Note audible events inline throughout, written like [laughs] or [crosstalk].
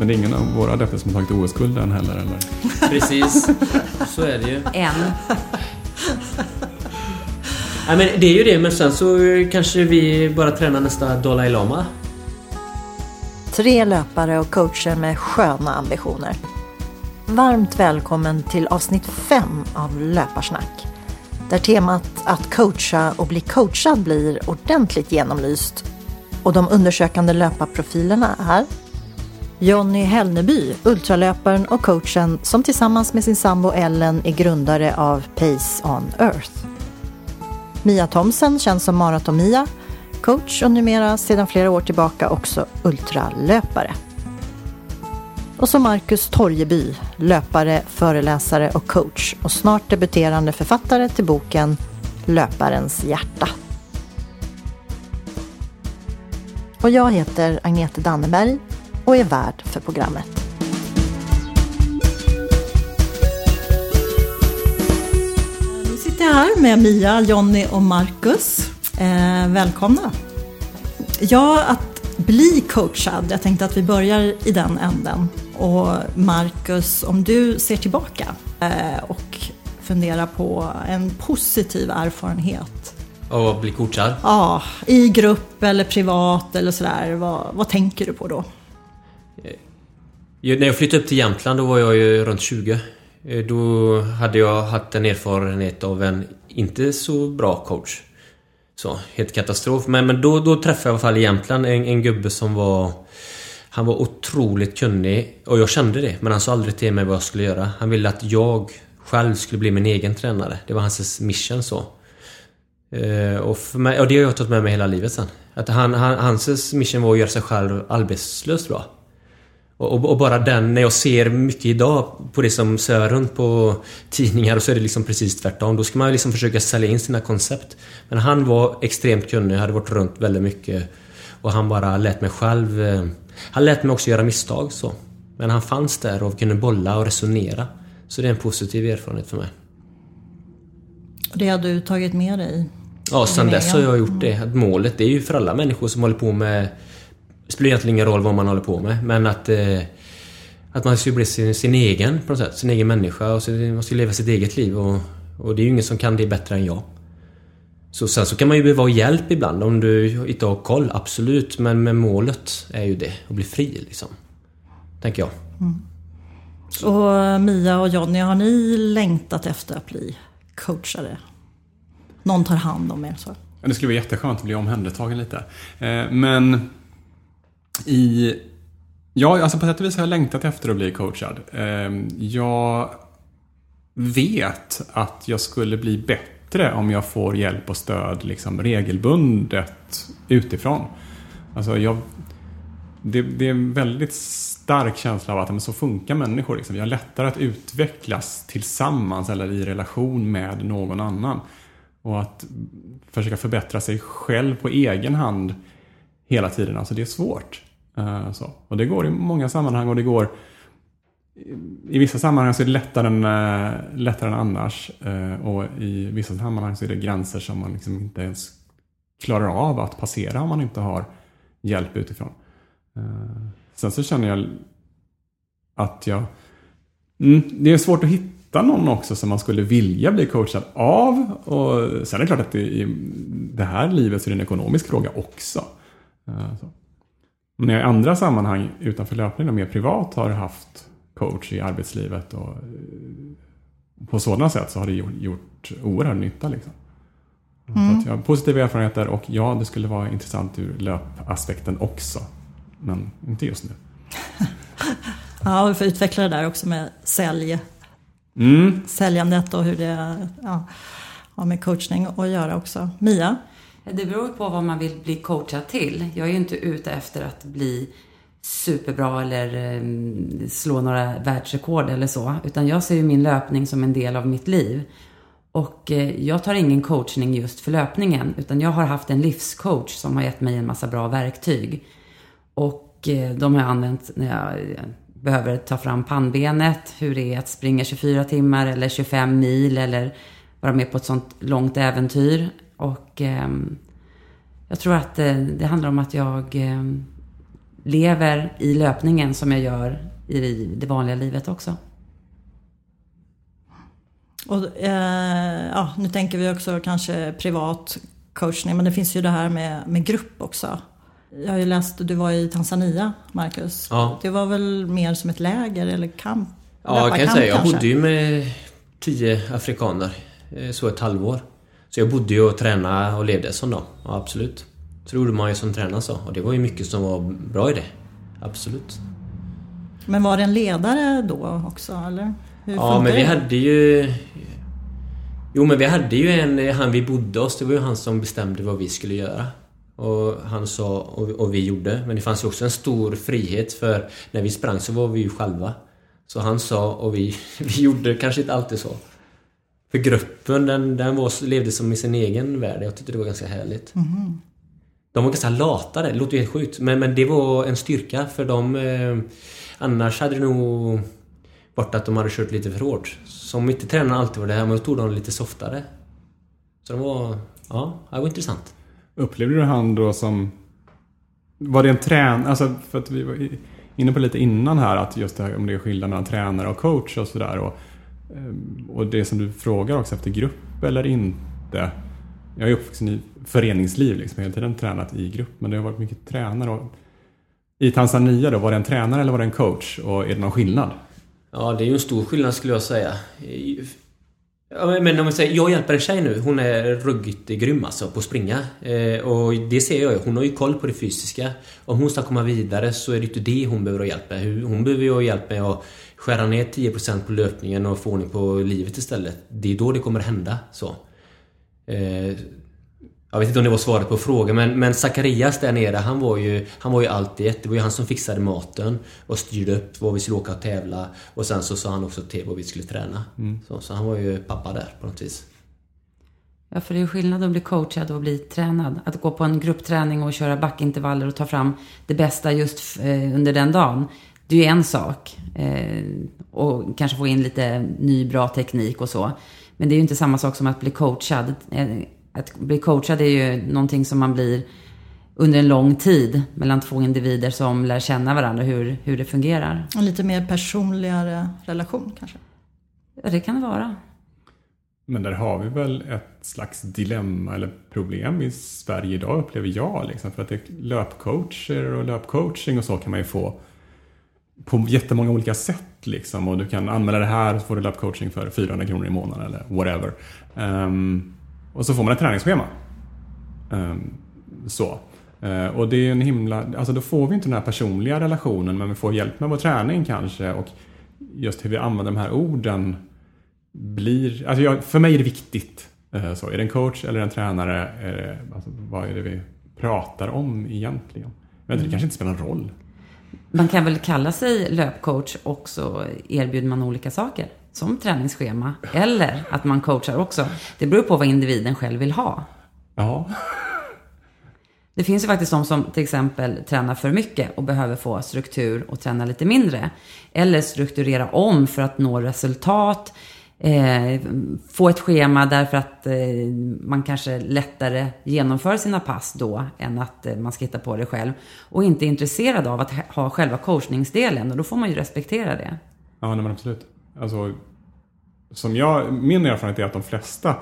Men det är ingen av våra adepter som har tagit OS-guld än heller, eller? [laughs] Precis, så är det ju. En. Nej, men det är ju det, men sen så kanske vi bara tränar nästa Dalai Lama. Tre löpare och coacher med sköna ambitioner. Varmt välkommen till avsnitt 5 av Löparsnack. Där temat att coacha och bli coachad blir ordentligt genomlyst. Och de undersökande löparprofilerna är Jonny Hellneby, ultralöparen och coachen som tillsammans med sin sambo Ellen är grundare av Pace on Earth. Mia Thomsen, känd som Maraton-Mia, coach och numera sedan flera år tillbaka också ultralöpare. Och så Marcus Torjeby, löpare, föreläsare och coach och snart debuterande författare till boken Löparens hjärta. Och jag heter Agnete Danneberg och är värd för programmet. Nu sitter jag här med Mia, Jonny och Marcus. Eh, välkomna! Ja, att bli coachad. Jag tänkte att vi börjar i den änden. Och Marcus, om du ser tillbaka eh, och funderar på en positiv erfarenhet. Och bli coachad. Ja, i grupp eller privat eller sådär. Vad, vad tänker du på då? Eh, när jag flyttade upp till Jämtland då var jag ju runt 20. Eh, då hade jag haft en erfarenhet av en inte så bra coach. Så, helt katastrof. Men, men då, då träffade jag i alla fall i Jämtland en, en gubbe som var... Han var otroligt kunnig och jag kände det. Men han sa aldrig till mig vad jag skulle göra. Han ville att jag själv skulle bli min egen tränare. Det var hans mission så. Eh, och, för mig, och det har jag tagit med mig hela livet sen. Att han, han, hans mission var att göra sig själv arbetslös tror jag. Och, och, bara den, när jag ser mycket idag på det som sör runt på tidningar och så är det liksom precis tvärtom. Då ska man liksom försöka sälja in sina koncept. Men han var extremt kunnig, hade varit runt väldigt mycket. Och han bara lät mig själv... eh, Han lät mig också göra misstag så. Men han fanns där och kunde bolla och resonera. Så det är en positiv erfarenhet för mig. Det har du tagit med dig? Ja, sen dess har jag gjort det. Att målet det är ju för alla människor som håller på med... Det spelar egentligen ingen roll vad man håller på med, men att... Eh, att man ska bli sin, sin egen på något sätt. Sin egen människa och så, man ska leva sitt eget liv och, och det är ju ingen som kan det bättre än jag. Så sen så kan man ju behöva hjälp ibland om du inte har koll, absolut. Men, men målet är ju det, att bli fri liksom. Tänker jag. Och Mia och Jonny, har ni längtat efter att bli coachade? Någon tar hand om er så? Det skulle vara jätteskönt att bli omhändertagen lite. Eh, Men i... Ja, alltså på sätt och vis har jag längtat efter att bli coachad. Ehm, jag vet att jag skulle bli bättre om jag får hjälp och stöd liksom regelbundet utifrån. Alltså jag, det, det är en väldigt stark känsla av att men så funkar människor. Liksom. Vi har lättare att utvecklas tillsammans eller i relation med någon annan. Och att försöka förbättra sig själv på egen hand hela tiden. Alltså det är svårt. Eh, så. Och det går i många sammanhang och det går i vissa sammanhang så är det lättare än, eh, lättare än annars. Eh, och i vissa sammanhang så är det gränser som man liksom inte ens klarar av att passera om man inte har hjälp utifrån. Sen så känner jag att jag... Mm, det är svårt att hitta någon också som man skulle vilja bli coachad av. Och sen är det klart att det, i det här livet så är det en ekonomisk fråga också. Eh, men när jag i andra sammanhang utanför löpningen och mer privat har haft coach i arbetslivet och eh, på sådana sätt så har det gjort oerhörd nytta. Liksom. Mm. Så jag har positiva erfarenheter och ja, det skulle vara intressant ur löpaspekten också. Men inte just nu. [laughs] ja, vi får utveckla det där också med sälj. Mm. Säljandet och hur det ja, har med coachning att göra också. Mia? Det beror på vad man vill bli coachad till. Jag är ju inte ute efter att bli superbra eller ehm, slå några världsrekord eller så. Utan jag ser ju min löpning som en del av mitt liv. Och eh, jag tar ingen coachning just för löpningen. Utan jag har haft en livscoach som har gett mig en massa bra verktyg. Och eh, de har jag använt när jag eh, behöver ta fram pannbenet. Hur det är att springa 24 timmar eller 25 mil eller vara med på ett sånt långt äventyr. Och eh, jag tror att det, det handlar om att jag eh, lever i löpningen som jag gör i det vanliga livet också. Och, eh, ja, nu tänker vi också kanske privat coachning, men det finns ju det här med, med grupp också. Jag har ju läst, du var i Tanzania, Marcus. Ja. Det var väl mer som ett läger eller kamp? Ja, jag kan säga. Jag bodde ju med tio afrikaner eh, så ett halvår. Så jag bodde ju och tränade och levde som dem. Ja, absolut. Så gjorde man ju som tränare så. Och det var ju mycket som var bra i det. Absolut. Men var det en ledare då också, eller? Hur ja, men vi det? hade ju... Jo, men vi hade ju en... Han vi bodde hos, det var ju han som bestämde vad vi skulle göra. Och han sa, och, och vi gjorde. Men det fanns ju också en stor frihet för när vi sprang så var vi ju själva. Så han sa och vi, [laughs] vi gjorde kanske inte alltid så. För gruppen den, den var, levde som i sin egen värld. Jag tyckte det var ganska härligt. Mm. De var ganska lata det låter ju helt sjukt. Men, men det var en styrka för dem. Eh, annars hade det nog varit att de hade kört lite för hårt. Så om inte tränarna alltid var det här, men då tog de lite softare. Så det var... Ja, det var intressant. Upplevde du han då som... Var det en tränare? Alltså, för att vi var inne på lite innan här att just det här om det är skillnad mellan tränare och coach och sådär. Och, Ehm, och det som du frågar också efter grupp eller inte. Jag är uppvuxen i föreningsliv, liksom, hela tiden tränat i grupp. Men det har varit mycket tränare. Och I Tanzania då, var det en tränare eller var det en coach? Och är det någon skillnad? Ja, det är ju en stor skillnad skulle jag säga. Men om man säger, jag hjälper en tjej nu. Hon är ruggigt grym alltså på att springa. Eh, och det ser jag ju. Hon har ju koll på det fysiska. Om hon ska komma vidare så är det inte det hon behöver ha hjälp med. Hon behöver ju ha hjälp med att skära ner 10% på löpningen och få ordning på livet istället. Det är då det kommer hända. så. Eh, jag vet inte om det var svaret på frågan men, men Zacharias där nere han var ju Han var ju alltid Det var ju han som fixade maten och styrde upp var vi skulle åka och tävla och sen så sa han också till vad vi skulle träna. Mm. Så, så han var ju pappa där på något vis. Ja, för det är skillnad att bli coachad och att bli tränad. Att gå på en gruppträning och köra backintervaller och ta fram det bästa just eh, under den dagen. Det är ju en sak. Eh, och kanske få in lite ny bra teknik och så. Men det är ju inte samma sak som att bli coachad. Eh, att bli coachad är ju någonting som man blir under en lång tid mellan två individer som lär känna varandra, hur, hur det fungerar. En lite mer personligare relation kanske? Ja, det kan det vara. Men där har vi väl ett slags dilemma eller problem i Sverige idag upplever jag. Liksom, för att det är löpcoacher och löpcoaching och så kan man ju få på jättemånga olika sätt. Liksom. Och du kan anmäla det här så får du labbcoaching för 400 kronor i månaden eller whatever. Um, och så får man ett träningsschema. Um, så. Uh, och det är en himla... Alltså då får vi inte den här personliga relationen men vi får hjälp med vår träning kanske. Och just hur vi använder de här orden blir... Alltså jag, för mig är det viktigt. Uh, så. Är det en coach eller en tränare? Är det, alltså, vad är det vi pratar om egentligen? Men mm. Det kanske inte spelar någon roll. Man kan väl kalla sig löpcoach och så erbjuder man olika saker som träningsschema eller att man coachar också. Det beror på vad individen själv vill ha. Ja. Det finns ju faktiskt de som till exempel tränar för mycket och behöver få struktur och träna lite mindre. Eller strukturera om för att nå resultat eh, få ett schema därför att eh, man kanske lättare genomför sina pass då än att eh, man ska hitta på det själv. Och inte är intresserad av att ha själva coachningsdelen och då får man ju respektera det. Ja, nej, men absolut. Alltså, som jag, min erfarenhet är att de flesta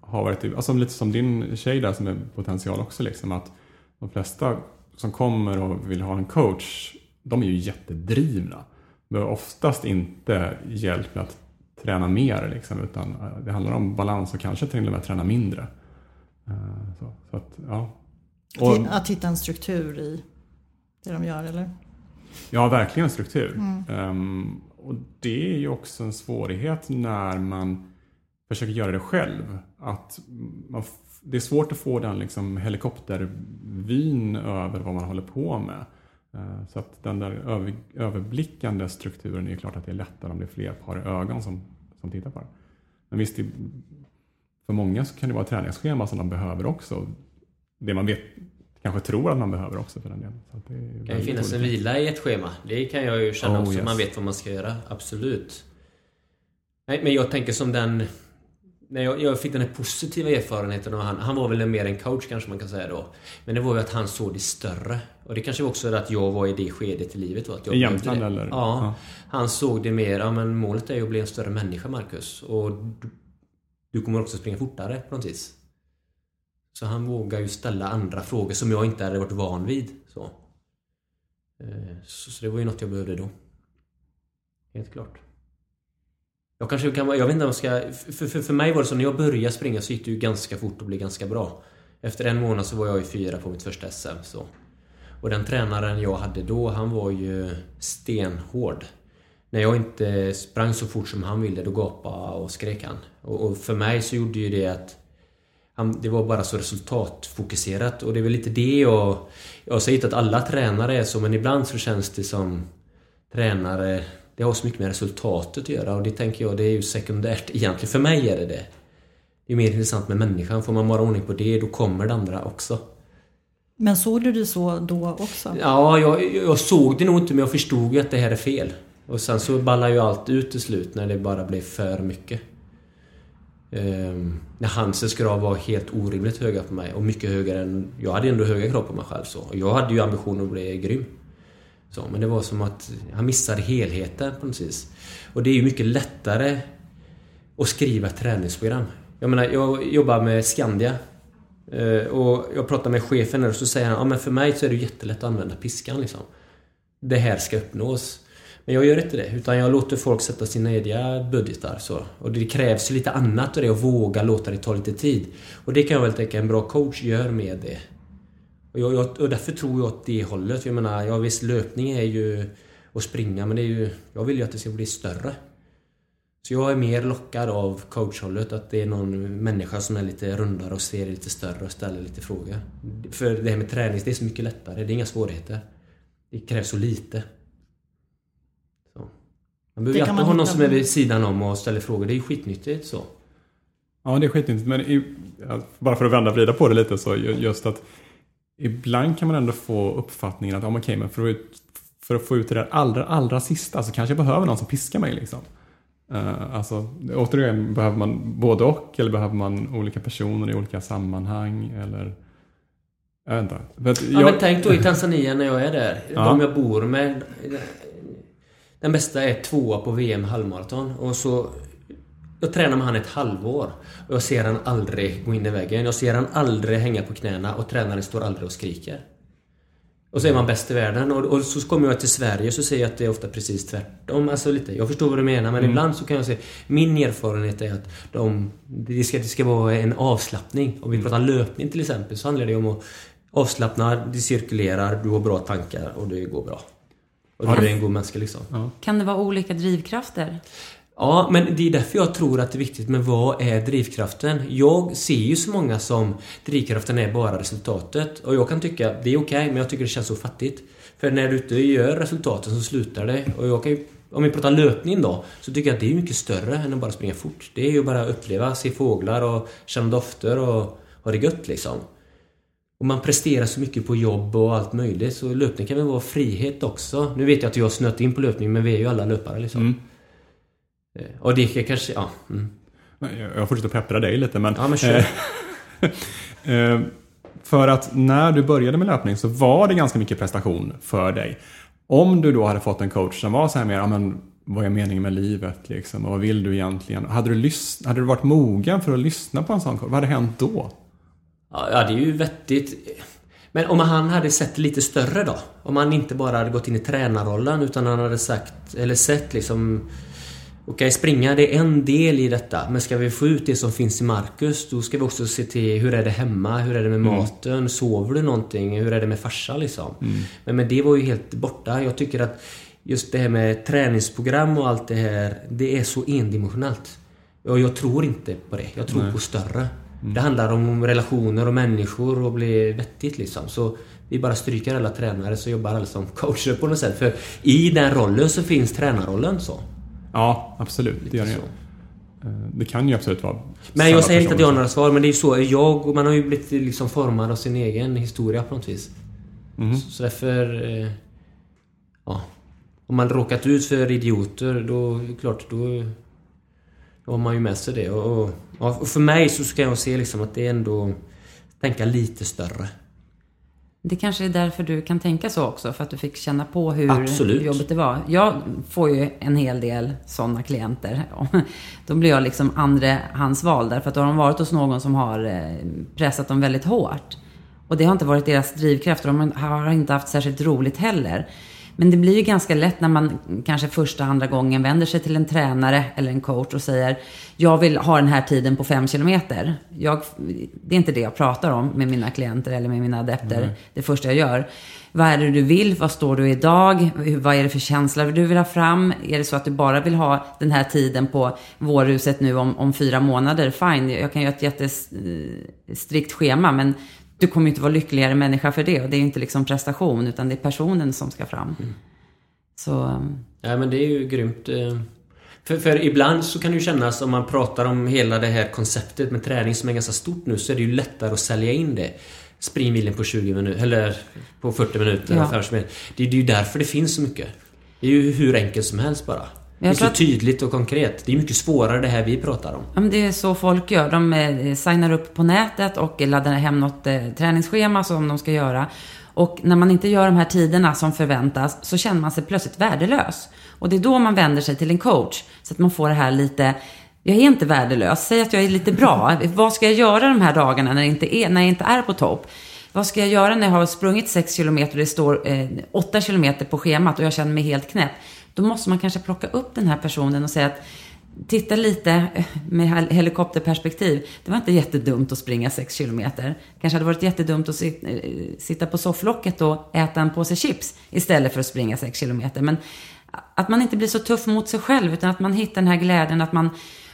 har varit, alltså lite som din tjej där som är potential också, liksom, att de flesta som kommer och vill ha en coach, de är ju jättedrivna. Behöver oftast inte hjälp med att träna mer, liksom, utan eh, det handlar om balans och kanske till och med träna mindre. Eh, så, så att, ja. Och, att hitta en struktur i det de gör, eller? Ja, verkligen struktur. Mm. Um, och det är ju också en svårighet när man försöker göra det själv. Att man, det är svårt att få den liksom helikoptervyn över vad man håller på med. Uh, så att den där över, överblickande strukturen är ju klart att det är lättare om det är fler par ögon som, som tittar på det. Men visst, för många så kan det vara träningsschema som de behöver också. Det man vet kanske tror att man behöver också för den delen. Så det kan ju finnas en vila i ett schema. Det kan jag ju känna oh, också. Yes. Man vet vad man ska göra. Absolut. Nej, men jag tänker som den... När jag, jag fick den här positiva erfarenheten av han. Han var väl mer en coach kanske man kan säga då. Men det var ju att han såg det större. Och det kanske också är att jag var i det skedet i livet. Att jag I Jämtland eller? Ja, ja. Han såg det mer, ja men målet är ju att bli en större människa Marcus. Och du, du kommer också springa fortare på något vis. Så han vågar ju ställa andra frågor som jag inte hade varit van vid. Så, eh, så, det var ju något jag behövde då. Helt klart. Jag kanske kan jag vet inte om jag ska... För, för, för mig var det så när jag började springa så gick det ju ganska fort och blev ganska bra. Efter en månad så var jag ju fyra på mitt första SM. Så. Och den tränaren jag hade då, han var ju stenhård. När jag inte sprang så fort som han ville, då gapade och skrek han. Och, och för mig så gjorde ju det att han, det var bara så resultatfokuserat och det är väl lite det jag... Jag säger inte att alla tränare är så men ibland så känns det som tränare det har så mycket med resultatet att göra och det tänker jag det är ju sekundärt egentligen. För mig är det det. Det är mer intressant med människan. Får man bara ordning på det då kommer det andra också. Men såg du det så då också? Ja, jag, jag såg det nog inte men jag förstod ju att det här är fel. Och sen så ballar ju allt ut till slut när det bara blev för mycket. Um, när Hansens krav var helt orimligt höga på mig och mycket högre än... Jag hade ändå höga krav på mig själv så. Jag hade ju ambitionen att bli grym. Så, men det var som att han missade helheten på något vis. Och det är ju mycket lättare att skriva träningsprogram. Jag menar, jag jobbar med Skandia. Eh, och jag pratar med chefen och så säger han ja men för mig så är det jättelätt att använda piskan liksom. Det här ska uppnås. Men jag gör inte det, utan jag låter folk sätta sina egna budgetar. Så. Och det krävs lite annat av det, att våga låta det ta lite tid. Och det kan jag väl tänka en bra coach gör med det. Och, jag, jag, och därför tror jag åt det hållet. Jag menar, ja visst löpning är ju att springa, men det är ju... Jag vill ju att det ska bli större. Så jag är mer lockad av coachhållet, att det är någon människa som är lite rundare och ser lite större och ställer lite frågor. För det här med träning, det är så mycket lättare. Det är inga svårigheter. Det krävs så lite. Man behöver ju alltid ha någon som är vid sidan om och ställer frågor. Det är ju skitnyttigt så. Ja, det är skitnyttigt. Men i, bara för att vända och vrida på det lite så just att ibland kan man ändå få uppfattningen att, ja, okej, men för att, för att få ut det där allra, allra sista så kanske jag behöver någon som piskar mig liksom. Uh, alltså, återigen, behöver man både och eller behöver man olika personer i olika sammanhang eller jag vet inte. Jag... Ja, men tänk då i Tanzania när jag är där. Ja. De jag bor med. Den bästa är tvåa på VM halvmaraton. Och så... Jag tränar med han ett halvår. Och jag ser han aldrig gå in i väggen. Jag ser han aldrig hänga på knäna och tränaren står aldrig och skriker. Och så är man bäst i världen. Och, och så kommer jag till Sverige så ser jag att det är ofta precis tvärtom. Alltså lite. Jag förstår vad du menar men mm. ibland så kan jag se... Min erfarenhet är att de, det, ska, det ska vara en avslappning. Om vi pratar löpning till exempel så handlar det om att avslappna, det cirkulerar, du har bra tankar och det går bra. Och du är en god människa liksom. Ja. Kan det vara olika drivkrafter? Ja, men det är därför jag tror att det är viktigt med vad är drivkraften? Jag ser ju så många som drivkraften är bara resultatet. Och jag kan tycka det är okej, okay, men jag tycker det känns så fattigt. För när du inte gör resultaten så slutar det. Och jag kan ju, om vi pratar löpning då, så tycker jag att det är mycket större än att bara springa fort. Det är ju bara att uppleva, se fåglar och känna dofter och ha det gött liksom. Och man presterar så mycket på jobb och allt möjligt. Så löpning kan väl vara frihet också. Nu vet jag att jag har snött in på löpning men vi är ju alla löpare liksom. Mm. Och det kanske, ja. Mm. Jag fortsätter peppra dig lite men... Ja, men kör. eh, [laughs] eh, för att när du började med löpning så var det ganska mycket prestation för dig. Om du då hade fått en coach som var så här mer, ja men vad är meningen med livet liksom? Och vad vill du egentligen? Hade du, lys- hade du varit mogen för att lyssna på en sån coach? Vad hade hänt då? Ja, det är ju vettigt. Men om han hade sett lite större då? Om han inte bara hade gått in i tränarrollen utan han hade sagt, eller sett liksom Okej, springa det är en del i detta. Men ska vi få ut det som finns i Marcus, då ska vi också se till hur är det hemma? Hur är det med maten? Sover du någonting? Hur är det med farsa liksom? Men, men det var ju helt borta. Jag tycker att just det här med träningsprogram och allt det här, det är så endimensionellt. Och jag tror inte på det. Jag tror på större. Det handlar om relationer och människor och bli vettigt liksom. Så vi bara stryker alla tränare så jobbar alla som coacher på något sätt. För i den rollen så finns tränarrollen så. Ja, absolut. Det gör det. Eh, Det kan ju absolut vara Men jag säger inte att jag har några svar, men det är ju så. Jag och man har ju blivit liksom formad av sin egen historia på något vis. Mhm. Så därför... Eh, ja. Om man råkat ut för idioter, då klart, då... Då har man ju med sig det. Och, och, och för mig så ska jag se liksom att det är ändå... Tänka lite större. Det kanske är därför du kan tänka så också, för att du fick känna på hur Absolut. jobbigt det var. Jag får ju en hel del sådana klienter. [laughs] Då blir jag liksom andrahandsval, därför att då har de varit hos någon som har eh, pressat dem väldigt hårt. Och det har inte varit deras drivkraft och de har inte haft särskilt roligt heller. Men det blir ju ganska lätt när man kanske första, andra gången vänder sig till en tränare eller en coach och säger Jag vill ha den här tiden på fem kilometer. Jag, det är inte det jag pratar om med mina klienter eller med mina adepter. Det första jag gör. Vad är det du vill? Vad står du idag? Vad är det för känsla du vill ha fram? Är det så att du bara vill ha den här tiden på vårhuset nu om, om fyra månader? Fine, jag kan göra ett jättestrikt schema men du kommer inte vara lyckligare människa för det. Och det är inte liksom prestation utan det är personen som ska fram. Så Ja men det är ju grymt. eh. För, för ibland så kan det ju kännas om man pratar om hela det här konceptet med träning som är ganska stort nu så är det ju lättare att sälja in det. Springmilen på 20 minuter, eller på 40 minuter. Ja. det är ju därför det finns så mycket. Det är ju hur enkelt som helst bara. Det är så att- tydligt och konkret. Det är mycket svårare det här vi pratar om. Ja, men det är så folk gör. De eh, signar upp på nätet och laddar hem något eh, träningsschema som de ska göra. Och när man inte gör de här tiderna som förväntas så känner man sig plötsligt värdelös. Och det är då man vänder sig till en coach. Så att man får det här lite, jag är inte värdelös, säg att jag är lite bra. [laughs] Vad ska jag göra de här dagarna när jag inte är, när jag inte är på topp? Vad ska jag göra när jag har sprungit 6 kilometer och det står eh, 8 kilometer på schemat och jag känner mig helt knäpp? Då måste man kanske plocka upp den här personen och säga att titta lite med helikopterperspektiv. Det var inte jättedumt att springa 6 kilometer. Kanske hade varit jättedumt att sitta på sofflocket och äta en påse chips istället för att springa 6 kilometer. Men att man inte blir så tuff mot sig själv utan att man hittar den här glädjen att man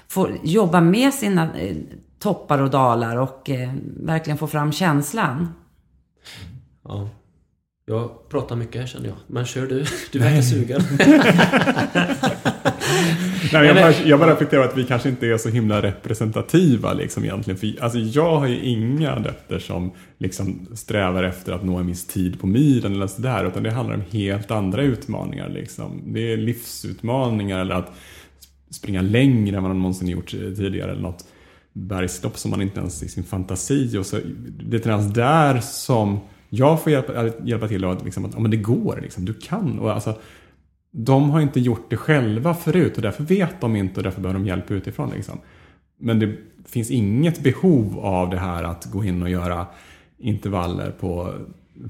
får jobba med sina eh, toppar och dalar och eh, verkligen få fram känslan. Ja. Jag pratar mycket här känner jag. Men kör du. Du verkar sugen. [laughs] Nej, jag, bara, jag bara reflekterar att vi kanske inte är så himla representativa liksom egentligen. För, alltså, jag har ju inga adepter som liksom strävar efter att nå en viss tid på milen eller sådär. Utan det handlar om helt andra utmaningar. Liksom. Det är livsutmaningar eller att springa längre än vad man någonsin gjort tidigare. Eller något bergslopp som man inte ens i sin fantasi. Och så, det är tränas där som jag får hjälpa, hjälpa till att liksom, att ja, men det går. Liksom, du kan. Och alltså, de har inte gjort det själva förut och därför vet de inte och därför behöver de hjälp utifrån. Liksom. Men det finns inget behov av det här att gå in och göra intervaller på,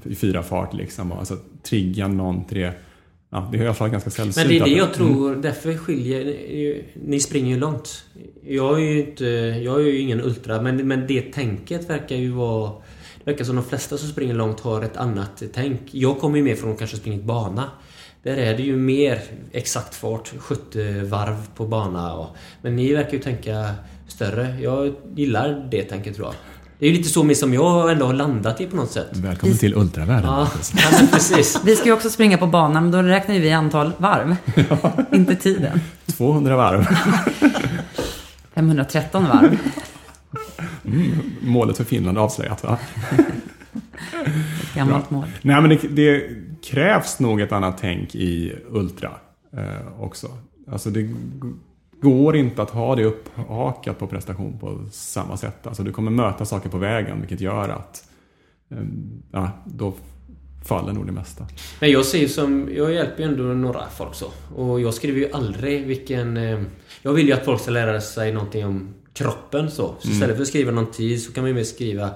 i fyra fart. Liksom, och alltså, trigga någon till det. Ja, det är i alla fall ganska sällsynt. Men det är det jag tror, därför skiljer... Ni springer ju långt. Jag är ju inte... Jag är ju ingen ultra, men, men det tänket verkar ju vara... Det verkar som de flesta som springer långt har ett annat tänk. Jag kommer ju mer från att kanske springit bana. Där är det ju mer exakt fart, 70 varv på bana. Och, men ni verkar ju tänka större. Jag gillar det tänket tror jag. Det är ju lite så med som jag ändå har landat i på något sätt. Välkommen till ultravärlden. Ja, [laughs] precis. Vi ska ju också springa på banan, men då räknar ju vi antal varv. inte tiden. [laughs] 200 varv. [laughs] 513 varv. Målet för Finland avslöjat va? Ett gammalt mål. Nej men det, det krävs nog ett annat tänk i Ultra eh, också. Alltså det går inte att ha det upphakat på prestation på samma sätt. Alltså du kommer möta saker på vägen vilket gör att eh, ja, då faller nog det mesta. Men jag ser som, jag hjälper ju ändå några folk så. Och jag skriver ju aldrig vilken... Eh, jag vill ju att folk ska lära sig någonting om kroppen så. Så Mm. istället för att skriva någon tid så kan man ju mer skriva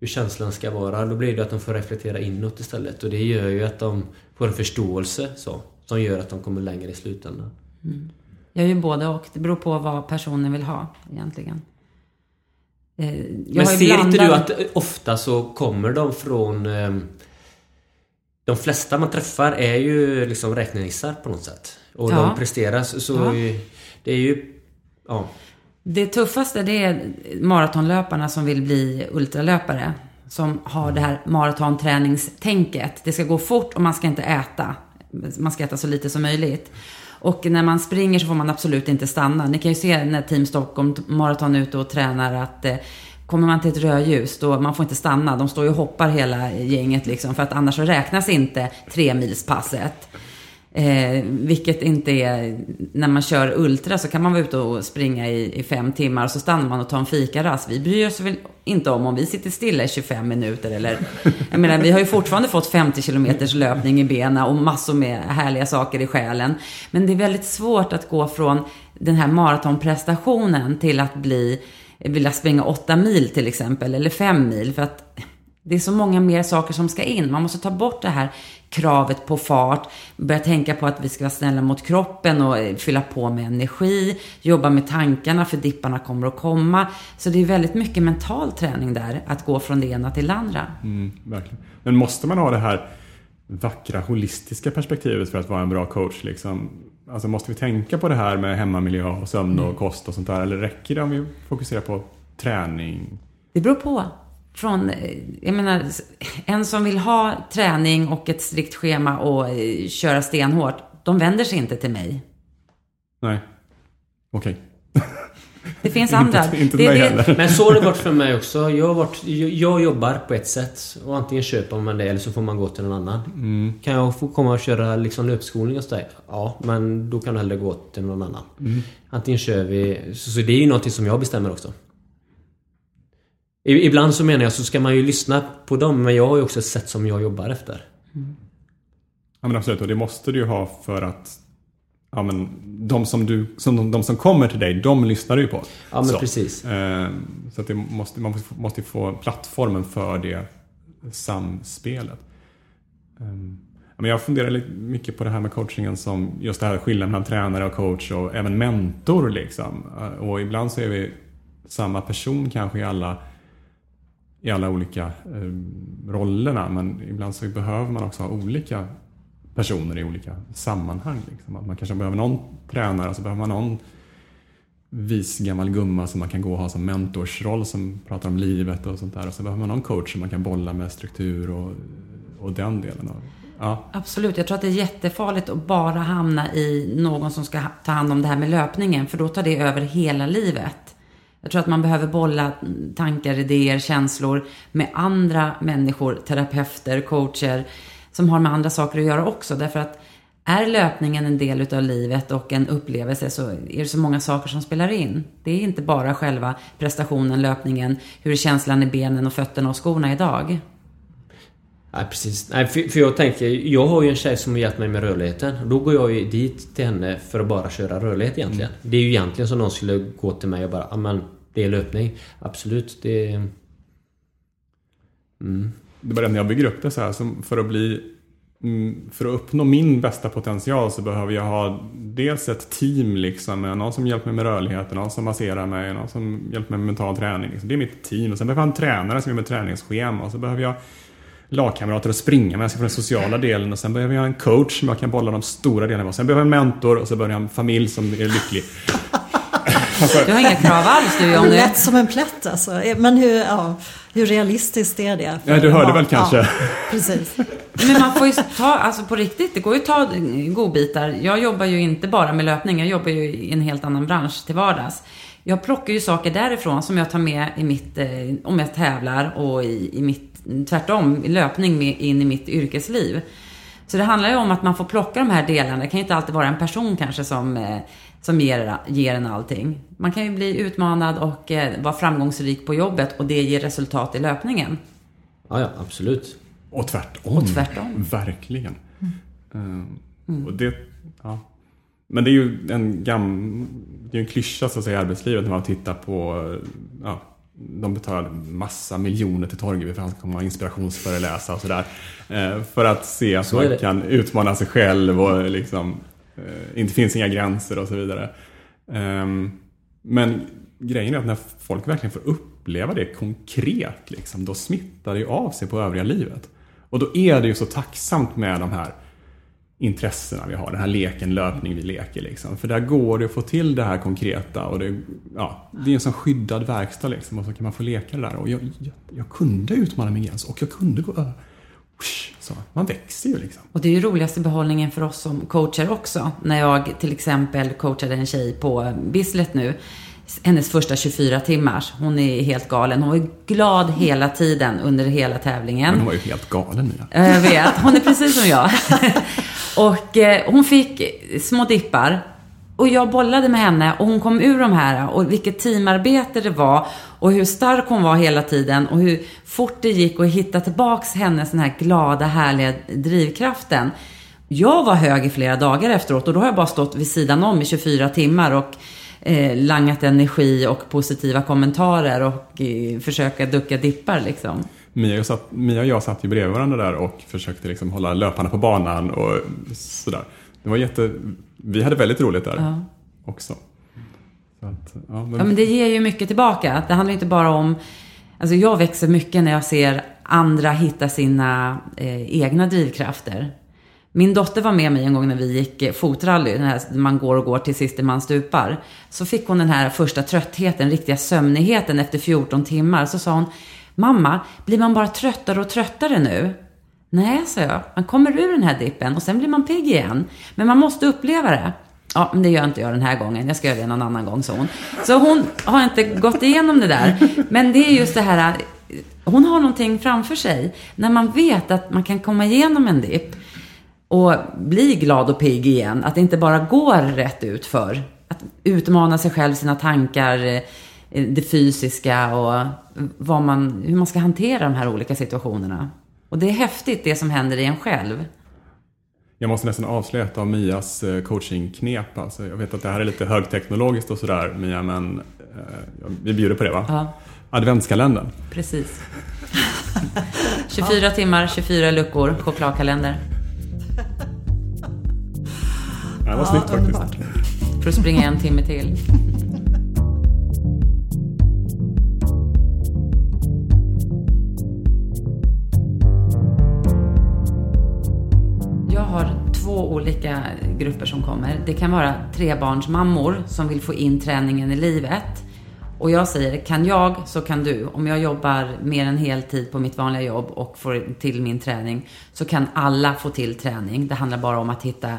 hur känslan ska vara. Då blir det att de får reflektera inåt istället. Och det gör ju att de får en förståelse så. Som gör att de kommer längre i slutändan. Jag gör ju både och. Det beror på vad personen vill ha egentligen. Eh, jag Men ser inte du att ofta så kommer de från... Eh, de flesta man träffar är ju liksom räknenissar på något sätt. Och Ja. de presterar så... så Ja. Det är ju... Ja. Det tuffaste det är maratonlöparna som vill bli ultralöpare. Som har det här maratonträningstänket. Det ska gå fort och man ska inte äta. Man ska äta så lite som möjligt. Och när man springer så får man absolut inte stanna. Ni kan ju se när Team Stockholm Marathon är ute och tränar att eh, kommer man till ett rödljus då man får inte stanna. De står ju och hoppar hela gänget liksom. För att annars så räknas inte tremilspasset. Eh, vilket inte är, när man kör ultra så kan man vara ute och springa i, i fem timmar och så stannar man och tar en fikarast. Vi bryr oss väl inte om om vi sitter stilla i 25 minuter eller... Jag menar, vi har ju fortfarande fått 50 kilometers löpning i benen och massor med härliga saker i själen. Men det är väldigt svårt att gå från den här maratonprestationen till att bli, vilja springa 8 mil till exempel, eller 5 mil. För att det är så många mer saker som ska in. Man måste ta bort det här kravet på fart, börja tänka på att vi ska vara snälla mot kroppen och fylla på med energi, jobba med tankarna för dipparna kommer att komma. Så det är väldigt mycket mental träning där, att gå från det ena till det andra. Mm, verkligen. Men måste man ha det här vackra holistiska perspektivet för att vara en bra coach? Liksom? Alltså måste vi tänka på det här med hemmamiljö och sömn och kost och sånt där? Eller räcker det om vi fokuserar på träning? Det beror på. Från, eh, jag menar, en som vill ha träning och ett strikt schema och eh, köra stenhårt, de vänder sig inte till mig. Nej. Okej. [laughs] Det finns Inte- andra. inte till det, det. Men så har det varit för mig också. Jag, har varit, jag, jag jobbar på ett sätt och antingen köper man det eller så får man gå till någon annan. Mm. Kan jag få komma och köra liksom löpskolning hos dig? Ja, men då kan du hellre gå till någon annan. Mm. Antingen kör vi... Så, så det är ju någonting som jag bestämmer också. Ibland så menar jag så ska man ju lyssna på dem men jag har ju också ett sätt som jag jobbar efter. Ja men absolut, och det måste du ju ha för att ja, men, de, som du, som, de, de som kommer till dig, de lyssnar du ju på. Ja men så. precis. Eh, så att det måste, man måste- få plattformen för det samspelet. Um, men jag funderar lite mycket på det här med coachingen som just det här skillnaden mellan tränare och coach och även mentor. Liksom. Eh, Och ibland så är vi samma person kanske i alla, i alla olika eh, rollerna. Men ibland så behöver man också ha olika personer i olika sammanhang. Liksom. Att man kanske behöver någon tränare och så behöver man någon vis gammal gumma som man kan gå och ha som mentorsroll som pratar om livet och sånt där. Och så behöver man någon coach som man kan bolla med struktur och, och den delen av Ja, Absolut, jag tror att det är jättefarligt att bara hamna i någon som ska ta hand om det här med löpningen, för då tar det över hela livet. Jag tror att man behöver bolla tankar, idéer, känslor med andra människor, terapeuter, coacher, som har med andra saker att göra också. Därför att är löpningen en del utav livet och en upplevelse så är det så många saker som spelar in. Det är inte bara själva prestationen, löpningen, hur är känslan i benen och fötterna och skorna idag. Nej precis. Nej, för, för jag tänker, jag har ju en tjej som har hjälpt mig med rörligheten. Då går jag ju dit till henne för att bara köra rörlighet egentligen. Det är ju egentligen som någon skulle gå till mig och bara, ja men det är löpning. Absolut, det är... det bara det när jag bygger upp det så här. Som för att bli mm, för att uppnå min bästa potential så behöver jag ha dels ett team liksom, någon som hjälper mig med rörligheten, någon som masserar mig, någon som hjälper mig med mental träning. Liksom. Det är mitt team. Och sen behöver jag en tränare som gör med träningsschema och så behöver jag lagkamrater att springa med, jag ska få den sociala delen och sen behöver jag en coach som jag kan bolla de stora delarna med. Sen behöver jag en mentor och så behöver jag en familj som är lycklig. [laughs] Du har inga krav alls du Jonny. Lätt som en plätt alltså. Men hur, ja, hur realistiskt är det? Ja, du hörde barn? väl kanske? Ja, precis. Men man får ju ta, alltså på riktigt, det går ju att ta godbitar. Jag jobbar ju inte bara med löpning, jag jobbar ju i en helt annan bransch till vardags. Jag plockar ju saker därifrån som jag tar med i mitt, eh, om jag tävlar och i, i mitt, tvärtom, i löpning med, in i mitt yrkesliv. Så det handlar ju om att man får plocka de här delarna. Det kan ju inte alltid vara en person kanske som, eh, som ger, ger en allting. Man kan ju bli utmanad och eh, vara framgångsrik på jobbet och det ger resultat i löpningen. Ja, ja, absolut. Och tvärtom. Och tvärtom. Verkligen. Mm. Och det, ja. Men det är ju en gam, det är en klyscha så att säga i arbetslivet när man tittar på ja, de betalar massa miljoner till Torgeby för att han ska komma och inspirationsföreläsa och sådär. Eh, för att se att Så man kan utmana sig själv och liksom eh, inte finns inga gränser och så vidare. Ehm, men grejen är att när folk verkligen får uppleva det konkret, liksom, då smittar det av sig på övriga livet. Och då är det ju så tacksamt med de här intressena vi har. Den här leken, löpning vi leker. Liksom. För där går det att få till det här konkreta. Och det, ja, det är en sån skyddad verkstad liksom, och så kan man få leka det där. Och jag, jag, jag kunde utmana min gräns och jag kunde gå över. Så, man växer ju liksom. Och det är ju roligaste behållningen för oss som coacher också. När jag till exempel coachade en tjej på Bislett nu. Hennes första 24 timmars. Hon är helt galen. Hon var glad hela tiden under hela tävlingen. Men hon var ju helt galen Mia. Ja, Jag vet, hon är precis som jag. [laughs] och eh, hon fick små dippar. Och jag bollade med henne och hon kom ur de här. Och vilket teamarbete det var. Och hur stark hon var hela tiden. Och hur fort det gick att hitta tillbaks hennes den här glada, härliga drivkraften. Jag var hög i flera dagar efteråt och då har jag bara stått vid sidan om i 24 timmar och eh, langat energi och positiva kommentarer och eh, försöka ducka dippar liksom. Mia och, satt, Mia och jag satt ju bredvid varandra där och försökte liksom hålla löparna på banan och sådär. Det var jätte... Vi hade väldigt roligt där Ja. också. Så att, ja, men, Ja, men det ger ju mycket tillbaka. Det handlar inte bara om... Alltså jag växer mycket när jag ser andra hitta sina eh, egna drivkrafter. Min dotter var med mig en gång när vi gick eh, fotrally, den här man går och går till sist man stupar. Så fick hon den här första tröttheten, riktiga sömnigheten efter 14 timmar. Så sa hon, mamma, blir man bara tröttare och tröttare nu? Nej, sa jag. Man kommer ur den här dippen och sen blir man pigg igen. Men man måste uppleva det. Ja, men det gör inte jag den här gången. Jag ska göra det någon annan gång, sa hon. Så hon har inte gått igenom det där. Men det är just det här, hon har någonting framför sig. När man vet att man kan komma igenom en dipp och bli glad och pigg igen. Att det inte bara går rätt ut för. Att utmana sig själv, sina tankar, eh, det fysiska och vad man, hur man ska hantera de här olika situationerna. Och det är häftigt det som händer i en själv. Jag måste nästan avslöja ett av Mias eh, coachingknep. Alltså, jag vet att det här är lite högteknologiskt och sådär Mia, men eh, ja, vi bjuder på det va? Ja, Adventskalendern. precis. [laughs] 24 timmar, 24 luckor, chokladkalender. Ja, det var snyggt faktiskt. underbart. För att springa en timme till. Två olika grupper som kommer. Det kan vara trebarnsmammor som vill få in träningen i livet. Och jag säger, kan jag så kan du. Om jag jobbar mer än heltid på mitt vanliga jobb och får till min träning så kan alla få till träning. Det handlar bara om att hitta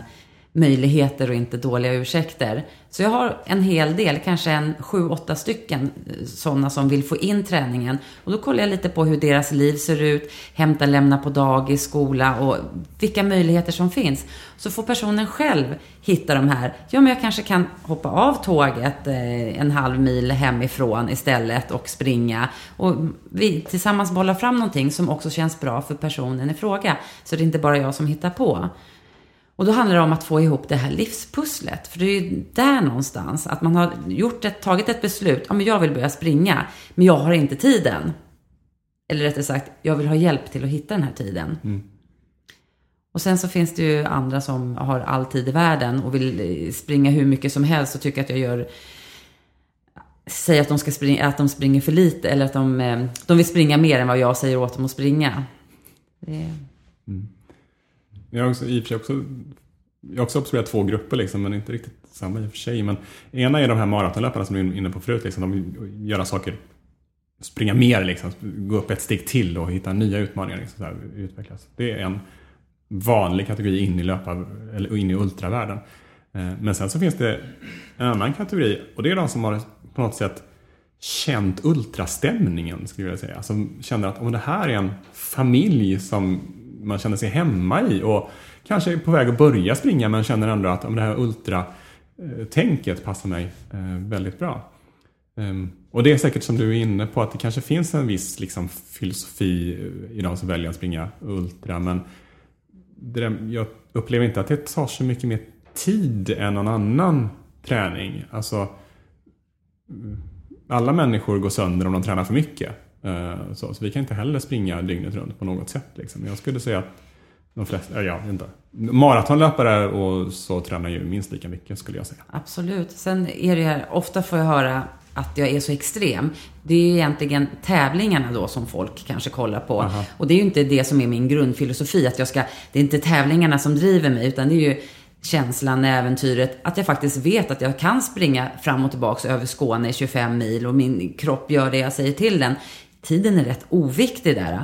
möjligheter och inte dåliga ursäkter. Så jag har en hel del, kanske en sju, åtta stycken eh, sådana som vill få in träningen. Och då kollar jag lite på hur deras liv ser ut, hämta, lämna på dagis, skola och vilka möjligheter som finns. Så får personen själv hitta de här. Ja, men jag kanske kan hoppa av tåget eh, en halv mil hemifrån istället och springa. Och vi tillsammans bollar fram någonting som också känns bra för personen i fråga. Så det är inte bara jag som hittar på. Och då handlar det om att få ihop det här livspusslet. För det är ju där någonstans, att man har gjort ett, tagit ett beslut. Ja, men jag vill börja springa, men jag har inte tiden. Eller rättare sagt, jag vill ha hjälp till att hitta den här tiden. Och sen så finns det ju andra som har all tid i världen och vill eh, springa hur mycket som helst och tycker att jag gör Säger att de, ska springa, att de springer för lite eller att de, eh, de vill springa mer än vad jag säger åt dem att springa. Det, jag har också, i och för sig också, jag har också observerat två grupper, liksom, men inte riktigt samma i och för sig. Men ena är de här maratonlöparna som du är inne på förut. Liksom, de vill göra saker, springa mer, liksom, gå upp ett steg till och hitta nya utmaningar. Liksom, så här, utvecklas. Det är en vanlig kategori in i, löpar, eller in i ultravärlden. Eh, men sen så finns det en annan kategori och det är de som har på något sätt känt ultrastämningen, skulle jag vilja säga. Som känner att om det här är en familj som man känner sig hemma i och kanske är på väg att börja springa men känner ändå att om det här ultratänket eh, passar mig eh, väldigt bra. Ehm, och det är säkert som du är inne på att det kanske finns en viss liksom, filosofi eh, i de som väljer att springa ultra men det, jag upplever inte att det tar så mycket mer tid än någon annan träning. Alltså, mm, alla människor går sönder om de tränar för mycket. Uh, så, så, vi kan inte heller springa dygnet runt på något sätt. Liksom. Jag skulle säga att de flesta, ja, inte. Maratonlöpare och så tränar ju minst lika mycket skulle jag säga. Absolut. Sen är det här, ofta får jag höra att jag är så extrem. Det är ju egentligen tävlingarna då som folk kanske kollar på. Aha. Och det är ju inte det som är min grundfilosofi, att jag ska, det är inte tävlingarna som driver mig, utan det är ju känslan, äventyret, att jag faktiskt vet att jag kan springa fram och tillbaka över Skåne 25 mil och min kropp gör det jag säger till den. Tiden är rätt oviktig där.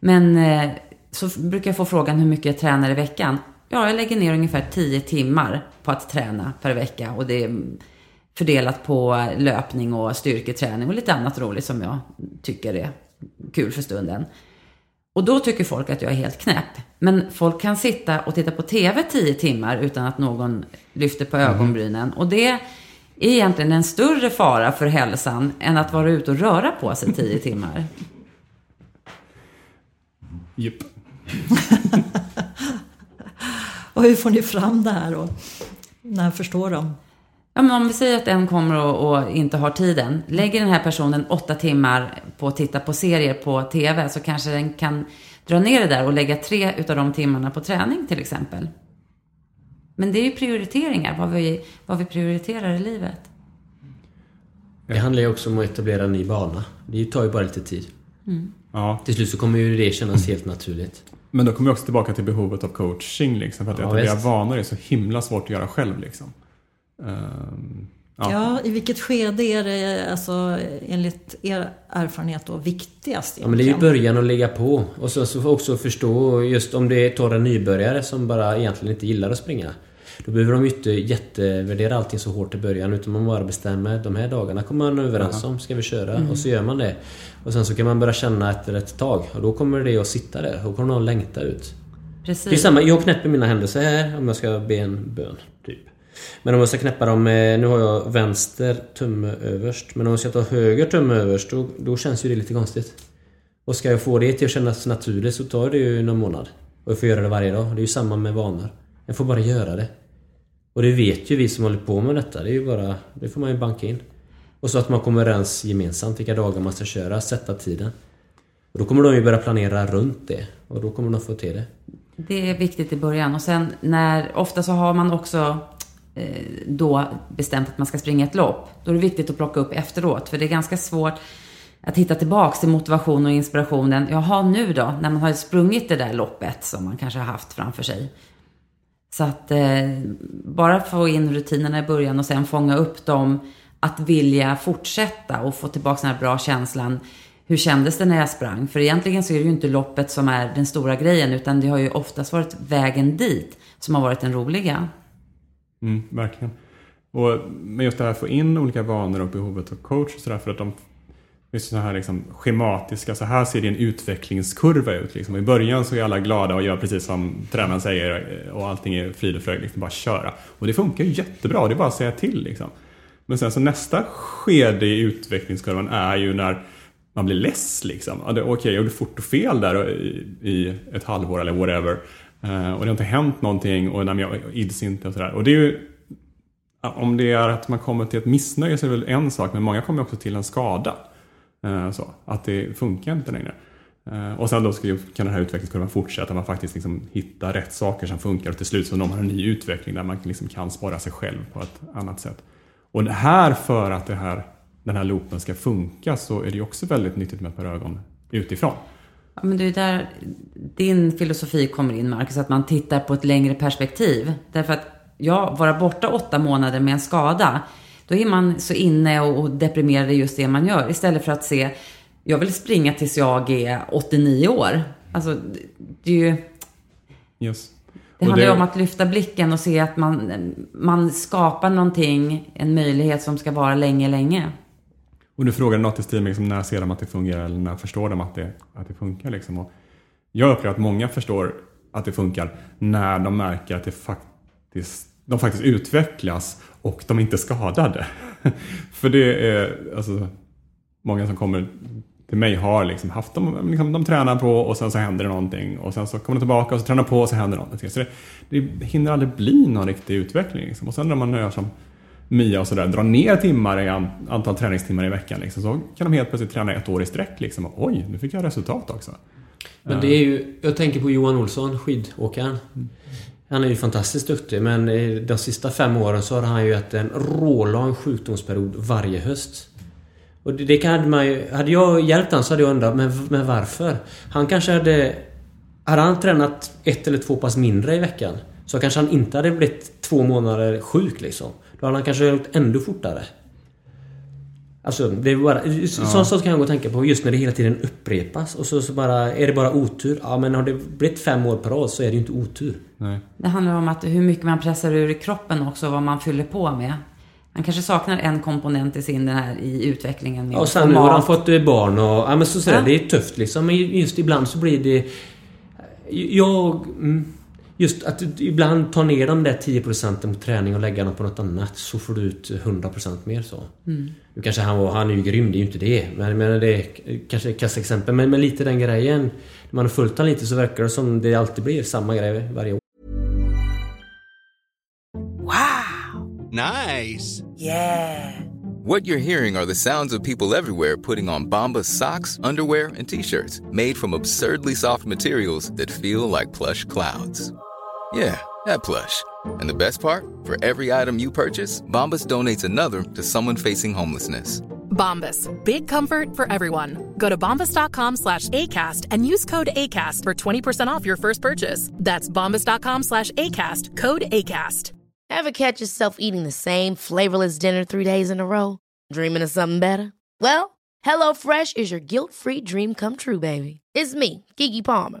Men eh, så brukar jag få frågan hur mycket jag tränar i veckan. Ja, jag lägger ner ungefär 10 timmar på att träna per vecka och det är fördelat på löpning och styrketräning och lite annat roligt som jag tycker är kul för stunden. Och då tycker folk att jag är helt knäpp. Men folk kan sitta och titta på TV 10 timmar utan att någon lyfter på mm. ögonbrynen. Och det är egentligen en större fara för hälsan än att vara ute och röra på sig 10 [laughs] timmar. Japp. [laughs] och hur får ni fram det här då? När förstår de? Ja, men om vi säger att en kommer och, och, inte har tiden. Lägger den här personen åtta timmar på att titta på serier på TV så kanske den kan dra ner det där och lägga tre utav de timmarna på träning till exempel. Men det är ju prioriteringar, vad vi, vad vi prioriterar i livet. Det handlar ju också om att etablera en ny bana. Det tar ju bara lite tid. Mm. Ja. Till slut så kommer ju det kännas helt naturligt. Men då kommer vi också tillbaka till behovet av coaching. Liksom, för att ja, etablera vanor är så himla svårt att göra själv. Liksom. Um, ja. ja. i vilket skede är det alltså, enligt er erfarenhet då viktigast? Ja, men det är ju början att lägga på. Och så, så också förstå just om det tar en nybörjare som bara egentligen inte gillar att springa. Då behöver de ju inte jättevärdera allting så hårt i början utan man bara bestämmer de här dagarna kommer man överens om, ska vi köra? Mm. Och så gör man det. Och sen så kan man börja känna efter ett tag och då kommer det att sitta där. Då kommer någon längta ut. Precis. Det är samma, jag knäpper mina händer så här om jag ska be en bön. Typ. Men om jag ska knäppa dem med... Nu har jag vänster tumme överst. Men om jag ska ta höger tumme överst då, då känns ju det lite konstigt. Och ska jag få det till att kännas naturligt så tar det ju någon månad. Och jag får göra det varje dag. Det är ju samma med vanor. Jag får bara göra det. Och det vet ju vi som håller på med detta. Det är ju bara... Det får man ju banka in. Och så att man kommer överens gemensamt vilka dagar man ska köra, sätta tiden. Och då kommer de ju börja planera runt det. Och då kommer de få till det. Det är viktigt i början. Och sen när... Ofta så har man också eh, då bestämt att man ska springa ett lopp. Då är det viktigt att plocka upp efteråt. För det är ganska svårt att hitta tillbaks till motivation och inspirationen. Jaha, nu då? När man har sprungit det där loppet som man kanske har haft framför sig. Så att eh, bara få in rutinerna i början och sen fånga upp dem. Att vilja fortsätta och få tillbaka den här bra känslan. Hur kändes det när jag sprang? För egentligen så är det ju inte loppet som är den stora grejen utan det har ju oftast varit vägen dit som har varit den roliga. Mm, verkligen. Och med just det här att få in olika vanor och behovet av coach och sådär för att de just så här liksom schematiska. Så här ser din utvecklingskurva ut. Liksom. I början så är alla glada och gör precis som tränaren säger eh, och allting är frid och fröjd. Liksom bara köra. Och det funkar ju jättebra. Det är bara att säga till. Liksom. Men sen så nästa skede i utvecklingskurvan är ju när man blir less. Liksom. Okej, okay, jag gjorde fort och fel där i, ett halvår eller whatever. Eh, och det har inte hänt någonting och nej, jag ids inte och sådär. Och det är ju om det är att man kommer till ett missnöje så är det väl en sak, men många kommer också till en skada. Eh, så, att det funkar inte längre. Eh, och sen då kan den här utvecklingskurvan fortsätta, man faktiskt liksom hittar rätt saker som funkar och till slut så når man en ny utveckling där man liksom kan spara sig själv på ett annat sätt. Och det här för att det här, den här loopen ska funka så är det också väldigt nyttigt med ett par ögon utifrån. Ja, men det är där din filosofi kommer in, Marcus, att man tittar på ett längre perspektiv. Därför att, ja, vara borta åtta månader med en skada, då är man så inne och deprimerad i just det man gör. Istället för att se, jag vill springa tills jag är 89 år. Alltså, det är ju... Yes. Det handlar ju om att lyfta blicken och se att man, man skapar någonting, en möjlighet som ska vara länge, länge. Och du frågade något i stil med liksom, när ser de att det fungerar eller när förstår de att det, att det funkar? Liksom. Och jag upplever att många förstår att det funkar när de märker att det faktiskt, de faktiskt utvecklas och de är inte skadade. [laughs] För det är, alltså, många som kommer till mig har liksom haft dem, liksom, de tränar på och sen så händer det någonting och sen så kommer de tillbaka och så tränar på och så händer någonting. Så det, det hinner aldrig bli någon riktig utveckling. Liksom. Och sen när man gör som Mia och sådär, drar ner timmar i antal träningstimmar i veckan liksom, så kan de helt plötsligt träna ett år i sträck. Liksom. Och, Oj, nu fick jag resultat också. Men det är ju, jag tänker på Johan Olsson, skidåkaren. Han är ju fantastiskt duktig men de sista fem åren så har han ju haft en rålång sjukdomsperiod varje höst. Och det, det kan man ju... Hade jag hjälpt honom så hade jag undrat, men, men varför? Han kanske hade... Hade han tränat ett eller två pass mindre i veckan så kanske han inte hade blivit två månader sjuk liksom. Då hade han kanske gjort ännu fortare. Alltså, det är bara... Ja. Sånt, sånt kan jag gå och tänka på just när det hela tiden upprepas. Och så, så bara... Är det bara otur? Ja, men har det blivit fem år per rad så är det ju inte otur. Nej. Det handlar om att hur mycket man pressar ur kroppen också, vad man fyller på med. Han kanske saknar en komponent i sin den här i utvecklingen. Med och sen nu har han fått barn och... Ja, men så, så ja. Det är tufft liksom. Men just ibland så blir det... Jag... Mm, just att ibland ta ner de där 10 procenten på träning och lägga dem på något annat så får du ut 100% mer så. Mm. Nu kanske han var, han är ju grym, det är ju inte det. Men, men det är kanske ett exempel. Men, men lite den grejen. När man har följt honom lite så verkar det som det alltid blir samma grej varje år. Wow! Nice! Yeah! What you're hearing are the sounds of people everywhere putting on Bombas socks, underwear and t-shirts made from absurdly soft materials that feel like plush clouds. Yeah, that plush. And the best part, for every item you purchase, Bombas donates another to someone facing homelessness. Bombas, big comfort for everyone. Go to bombas.com slash ACAST and use code ACAST for 20% off your first purchase. That's bombas.com slash ACAST, code ACAST. Ever catch yourself eating the same flavorless dinner three days in a row? Dreaming of something better? Well, HelloFresh is your guilt-free dream come true, baby. It's me, Gigi Palmer.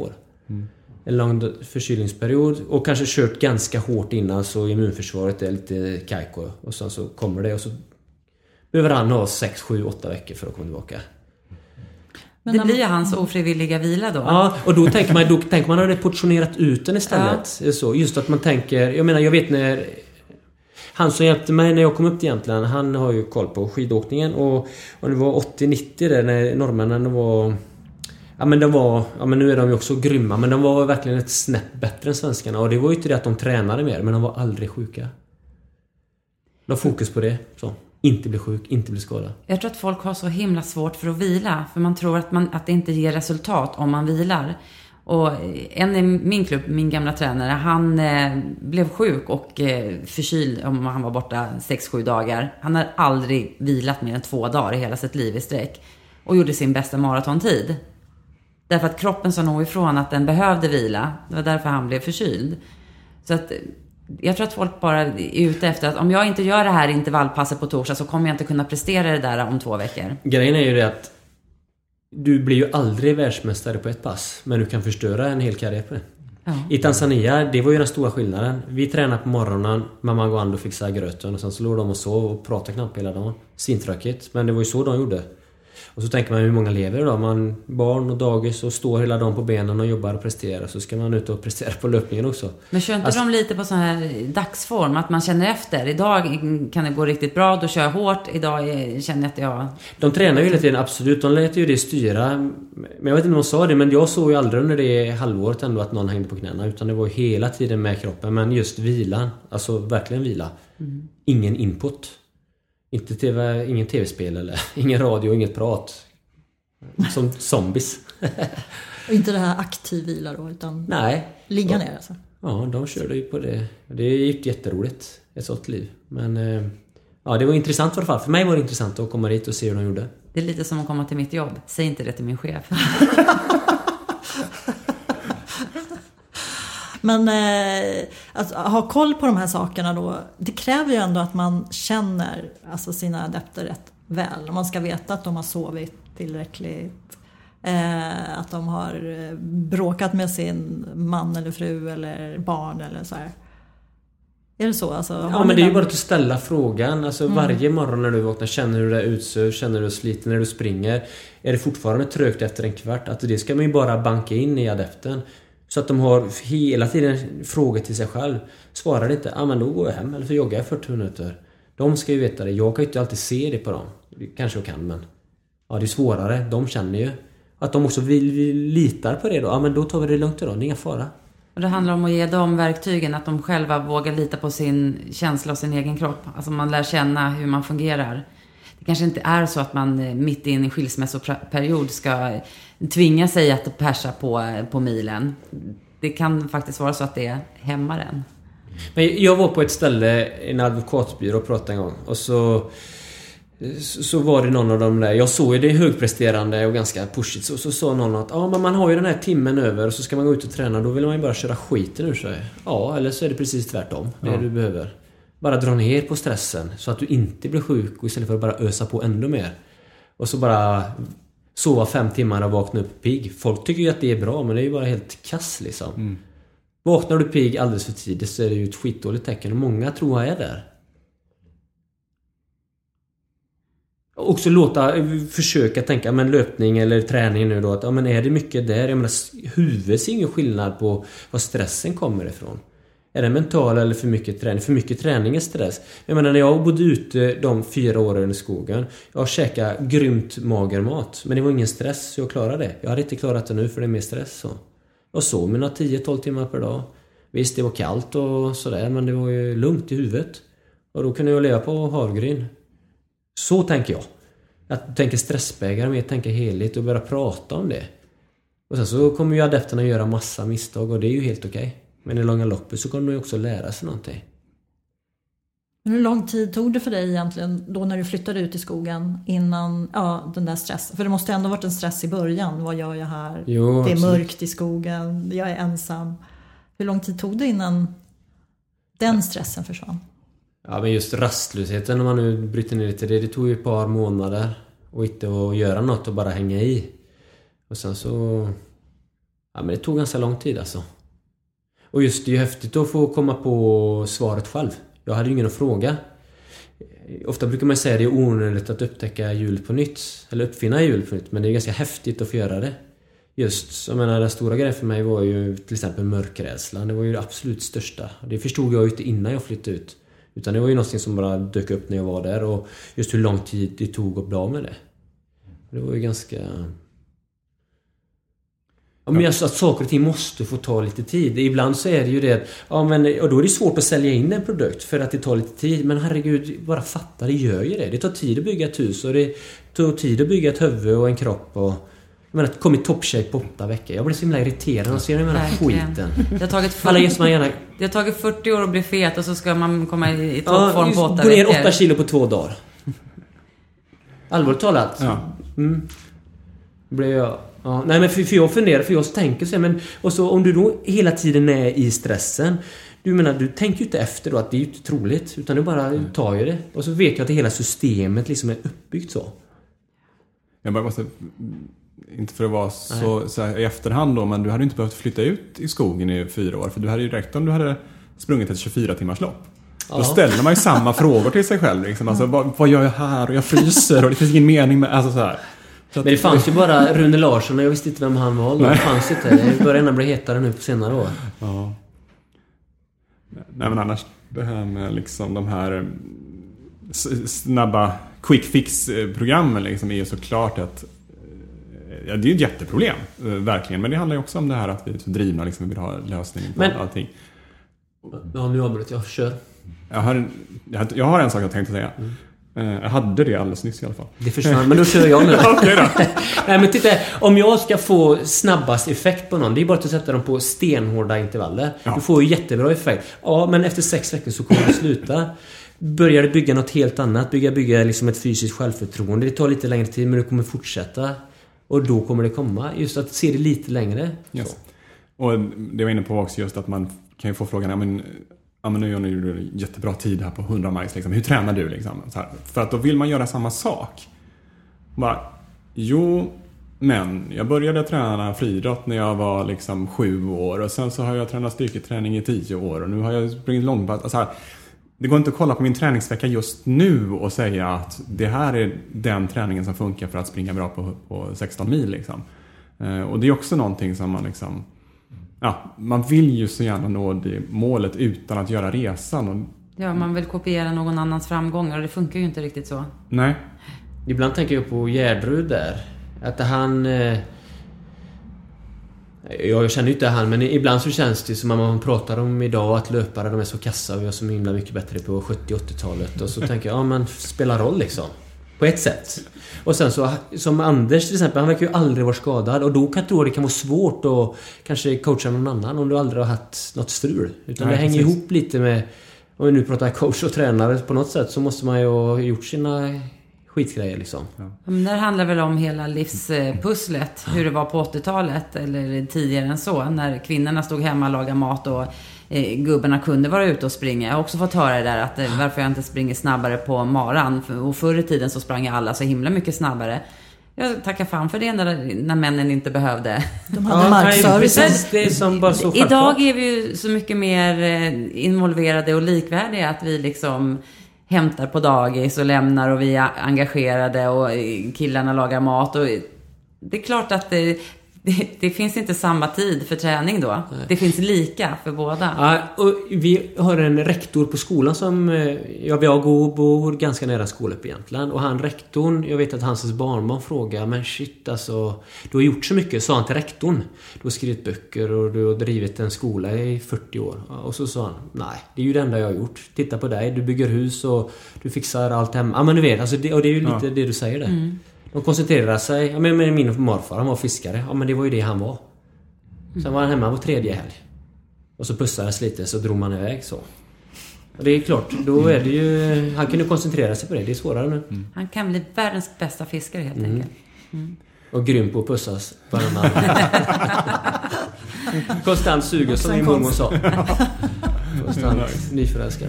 Mm. En lång förkylningsperiod och kanske kört ganska hårt innan så immunförsvaret är lite kajko. Och sen så kommer det och så behöver han ha 6, 7, 8 veckor för att komma tillbaka. Men det blir ju hans ofrivilliga vila då. Ja, och då tänker man, då tänker man att det portionerat ut den istället. Ja. Så, just att man tänker, jag menar jag vet när han som hjälpte mig när jag kom upp till Jämtland, han har ju koll på skidåkningen och, och det var 80-90 där när norrmännen var Ja men de var, ja men nu är de ju också grymma men de var verkligen ett snäpp bättre än svenskarna och det var ju inte det att de tränade mer men de var aldrig sjuka. De har fokus på det. Så. Inte bli sjuk, inte bli skadad. Jag tror att folk har så himla svårt för att vila. För man tror att, man, att det inte ger resultat om man vilar. Och en i min klubb, min gamla tränare, han eh, blev sjuk och eh, förkyld om han var borta 6-7 dagar. Han har aldrig vilat mer än två dagar i hela sitt liv i sträck. Och gjorde sin bästa maratontid. Därför att kroppen sa nog ifrån att den behövde vila. Det var därför han blev förkyld. Så att jag tror att folk bara är ute efter att om jag inte gör det här intervallpasset på torsdag så kommer jag inte kunna prestera det där om två veckor. Grejen är ju det att du blir ju aldrig världsmästare på ett pass. Men du kan förstöra en hel karriär på det. Ja. I Tanzania, det var ju den stora skillnaden. Vi tränade på morgonen, mamma går och fixade gröten och sen så låg de och sov och pratade knappt hela dagen. Svintråkigt, men det var ju så de gjorde. Och så tänker man hur många lever då? Man barn och dagis och står hela dagen på benen och jobbar och presterar. Så ska man ut och prestera på löpningen också. Men kör inte Alltså- de lite på sån här dagsform? Att man känner efter. Idag kan det gå riktigt bra, då kör jag hårt. Idag känner jag att jag... De tränar ju hela tiden, absolut. De lät ju det styra. Men jag vet inte om de sa det, men jag såg ju aldrig under det halvåret ändå att någon hängde på knäna. Utan det var hela tiden med kroppen. Men just vilan. Alltså verkligen vila. Ingen input. Inte TV, ingen tv-spel eller [laughs] ingen radio, inget prat. Som zombies. [laughs] Och inte det här aktiv vila då, utan Nej. ligga ner alltså. Ja, de körde ju på det. Det gick jätteroligt. Ett sånt liv. Men... eh, Ja, det var intressant i alla fall. För mig var det intressant att komma dit och se hur de gjorde. Det är lite som att komma till mitt jobb. Säg inte det till min chef. [laughs] Men eh, att ha koll på de här sakerna då, det kräver ju ändå att man känner alltså, sina adepter rätt väl. Man ska veta att de har sovit tillräckligt. Eh, att de har eh, bråkat med sin man eller fru eller barn eller så här. Är det så? Alltså, Ja men det är ju bara att ställa frågan. Alltså Mm. varje morgon när du vaknar, känner du dig utsövd? Känner du dig sliten när du springer? Är det fortfarande trögt efter en kvart? Att det ska man ju bara banka in i adepten. Så att de har hela tiden frågor till sig själv. Svarar det inte, ja men då går jag hem eller så joggar jag 40 minuter. De ska ju veta det. Jag kan ju inte alltid se det på dem. Kanske jag kan men... Ja det är svårare. De känner ju. Att de också vill, vill, litar på det då. Ja men då tar vi det lugnt idag. Det är inga fara. Och det handlar om att ge dem verktygen, att de själva vågar lita på sin känsla och sin egen kropp. Alltså man lär känna hur man fungerar. Det kanske inte är så att man eh, mitt i en skilsmässoperiod ska tvinga sig att persa på, på milen. Det kan faktiskt vara så att det hämmar en. Men jag var på ett ställe, en advokatbyrå och pratade en gång och så så var det någon av dem där, jag såg ju det högpresterande och ganska pushigt, så, så sa någon att ja men man har ju den här timmen över och så ska man gå ut och träna, då vill man ju bara köra skiten ur sig. Ja, eller så är det precis tvärtom, det Ja. du behöver. Bara dra ner på stressen så att du inte blir sjuk och istället för att bara ösa på ännu mer. Och så bara sova fem timmar och vakna upp pigg. Folk tycker ju att det är bra men det är ju bara helt kass liksom. Vaknar du pigg alldeles för tidigt så är det ju ett skitdåligt tecken och många tror jag är där. Också låta, försöka tänka, men löpning eller träning nu då att, ja men är det mycket där? Jag menar, huvudet ser ingen skillnad på var stressen kommer ifrån. Är det mental eller för mycket träning? För mycket träning är stress. Jag menar när jag bodde ute de fyra åren i skogen. Jag käkade grymt mager mat. Men det var ingen stress så jag klarade det. Jag hade inte klarat det nu för det är mer stress så. Jag sov mina 10-12 timmar per dag. Visst, det var kallt och sådär men det var ju lugnt i huvudet. Och då kunde jag leva på havgryn. Så tänker jag. Att tänka stressbägare mer, tänka helhet och börja prata om det. Och sen så kommer ju adepterna göra massa misstag och det är ju helt okej. Men i långa loppet så kommer de ju också lära sig någonting. Men hur lång tid tog det för dig egentligen då när du flyttade ut i skogen innan ja, den där stressen? För det måste ändå varit en stress i början. Vad gör jag här? Jo, det är absolut. mörkt i skogen. Jag är ensam. Hur lång tid tog det innan den stressen försvann? Ja men just rastlösheten om man nu bryter ner till det. Det tog ju ett par månader. Och inte att göra något och bara hänga i. Och sen så... Ja men det tog ganska lång tid alltså. Och just det är ju häftigt att få komma på svaret själv. Jag hade ju ingen att fråga. Ofta brukar man säga att det är onödigt att upptäcka hjulet på nytt. Eller uppfinna hjulet på nytt. Men det är ganska häftigt att få göra det. Just, jag menar den stora grejen för mig var ju till exempel mörkrädslan. Det var ju det absolut största. Det förstod jag ju inte innan jag flyttade ut. Utan det var ju någonting som bara dök upp när jag var där och just hur lång tid det tog att bli av med det. Det var ju ganska... Ja, men alltså att saker och ting måste få ta lite tid. Ibland så är det ju det ja, men, och då är det svårt att sälja in en produkt för att det tar lite tid. Men herregud, bara fatta, det gör ju det. Det tar tid att bygga ett hus och det tar tid att bygga ett huvud och en kropp och... Jag menar, kom i toppshape på åtta veckor. Jag blir så himla irriterad av att se den här Verkligen. skiten. Det har tagit 40, Alla gärna... det har tagit 40 år att bli fet och så ska man komma i, i Ja, toppform på åtta gå ner veckor. åtta kilo på två dagar. Allvarligt talat. Ja. Mm. Blev jag... Ja, nej men för, för jag funderar, för jag tänker så här, men... Och så om du då hela tiden är i stressen. Du menar, du tänker ju inte efter då att det är ju inte troligt. Utan du bara tar ju det. Och så vet jag att det hela systemet liksom är uppbyggt så. Jag bara måste, inte för att vara så, så här, i efterhand då, men du hade inte behövt flytta ut i skogen i fyra år. För du hade ju räckt om du hade sprungit ett 24 timmars lopp. Då Ja. ställer man ju samma [laughs] frågor till sig själv. Liksom. Alltså, vad, vad gör jag här? Och jag fryser och det finns ingen mening med... Alltså, så här. Men det fanns ju [laughs] bara Rune Larsson och jag visste inte vem han var. Det fanns inte. Det börjar bli hetare nu på senare år. Ja. Nej men annars det här med liksom de här eh, snabba quick fix-programmen liksom är ju såklart att eh, Ja, det är ju ett jätteproblem, eh, verkligen. Men det handlar ju också om det här att vi är så drivna, liksom, vi vill ha lösningen på Men- allting. Ja, nu avbröt jag. Kör. Jag har, en, jag har- en sak jag tänkte säga. Eh, Jag hade det alldeles nyss i alla fall. Det försvann, men då kör jag nu. [laughs] Då. [laughs] Nej men titta, om jag ska få snabbast effekt på någon, det är bara att sätta dem på stenhårda intervaller. Ja. Du får ju jättebra effekt. Ja, men efter sex veckor så kommer det sluta. Börjar du bygga något helt annat, bygga, bygga liksom ett fysiskt självförtroende. Det tar lite längre tid, men du kommer fortsätta. Och då kommer det komma. Just att se det lite längre. Yes. Och det jag var inne på också just att man kan ju få frågan, ja men, ja, men nu gör ni en jättebra tid här på 100 miles, liksom. hur tränar du? Liksom? Så här. För att då vill man göra samma sak. Bara, jo, men jag började träna friidrott när jag var liksom sju år och sen så har jag tränat styrketräning i tio år och nu har jag sprungit långpass. Alltså det går inte att kolla på min träningsvecka just nu och säga att det här är den träningen som funkar för att springa bra på, på 16 mil. Liksom. Eh, och det är också någonting som man liksom... Ja, man vill ju så gärna nå det målet utan att göra resan. Och, Ja, man vill kopiera någon annans framgångar och det funkar ju inte riktigt så. nej, Ibland tänker jag på Gärdrud där. Att han... Eh, jag känner ju inte han, men ibland så känns det som att man pratar om idag att löpare de är så kassa och jag är så himla mycket bättre på 70-80-talet. Och så tänker jag, ja men spelar roll liksom. På ett sätt. Och sen så, som Anders till exempel, han verkar ju aldrig vara skadad. Och då kan jag tro att det kan vara svårt att kanske coacha någon annan om du aldrig har haft något strul. Utan Nej, det hänger precis. ihop lite med... Om vi nu pratar coach och tränare på något sätt så måste man ju ha gjort sina skitgrejer liksom. Men det handlar väl om hela livspusslet. Hur det var på 80-talet eller tidigare än så. När kvinnorna stod hemma och lagade mat och gubbarna kunde vara ute och springa. Jag har också fått höra det där att eh, varför jag inte springer snabbare på maran. För- Och förr i tiden så sprang alla så himla mycket snabbare. Jag tackar fan för det när, när männen inte behövde. De hade markservicen. precis. Det är som bara så Idag är vi ju så mycket mer eh, involverade och likvärdiga att vi liksom hämtar på dagis och lämnar och vi är engagerade och eh, killarna lagar mat och det är klart att det, det, det finns inte samma tid för träning då. Det finns lika för båda. Ja, och vi har en rektor på skolan som... eh, Ja, jag går, bor ganska nära skolan på Jämtland. Och han rektorn, jag vet att hans barnbarn frågar Men shit alltså, du har gjort så mycket, sa han till rektorn. Du har skrivit böcker och du har drivit en skola i 40 år. Och så sa han, nej, det är ju det enda jag har gjort. Titta på dig, du bygger hus och du fixar allt hemma. Ja men du vet, alltså det, och det är ju lite Ja. det du säger där. De koncentrerar sig, ja men min morfar han var fiskare. Ja men det var ju det han var. Sen var han hemma var tredje helg. Och så pussades lite så drog man iväg så. Och det är klart, då är det ju... Han kunde koncentrera sig på det. Det är svårare nu. Han kan bli världens bästa fiskare helt Mm. enkelt. Och grym på att pussas varannan. [laughs] Konstant sugen som min mormor sa. Konstant [laughs] nyförälskad.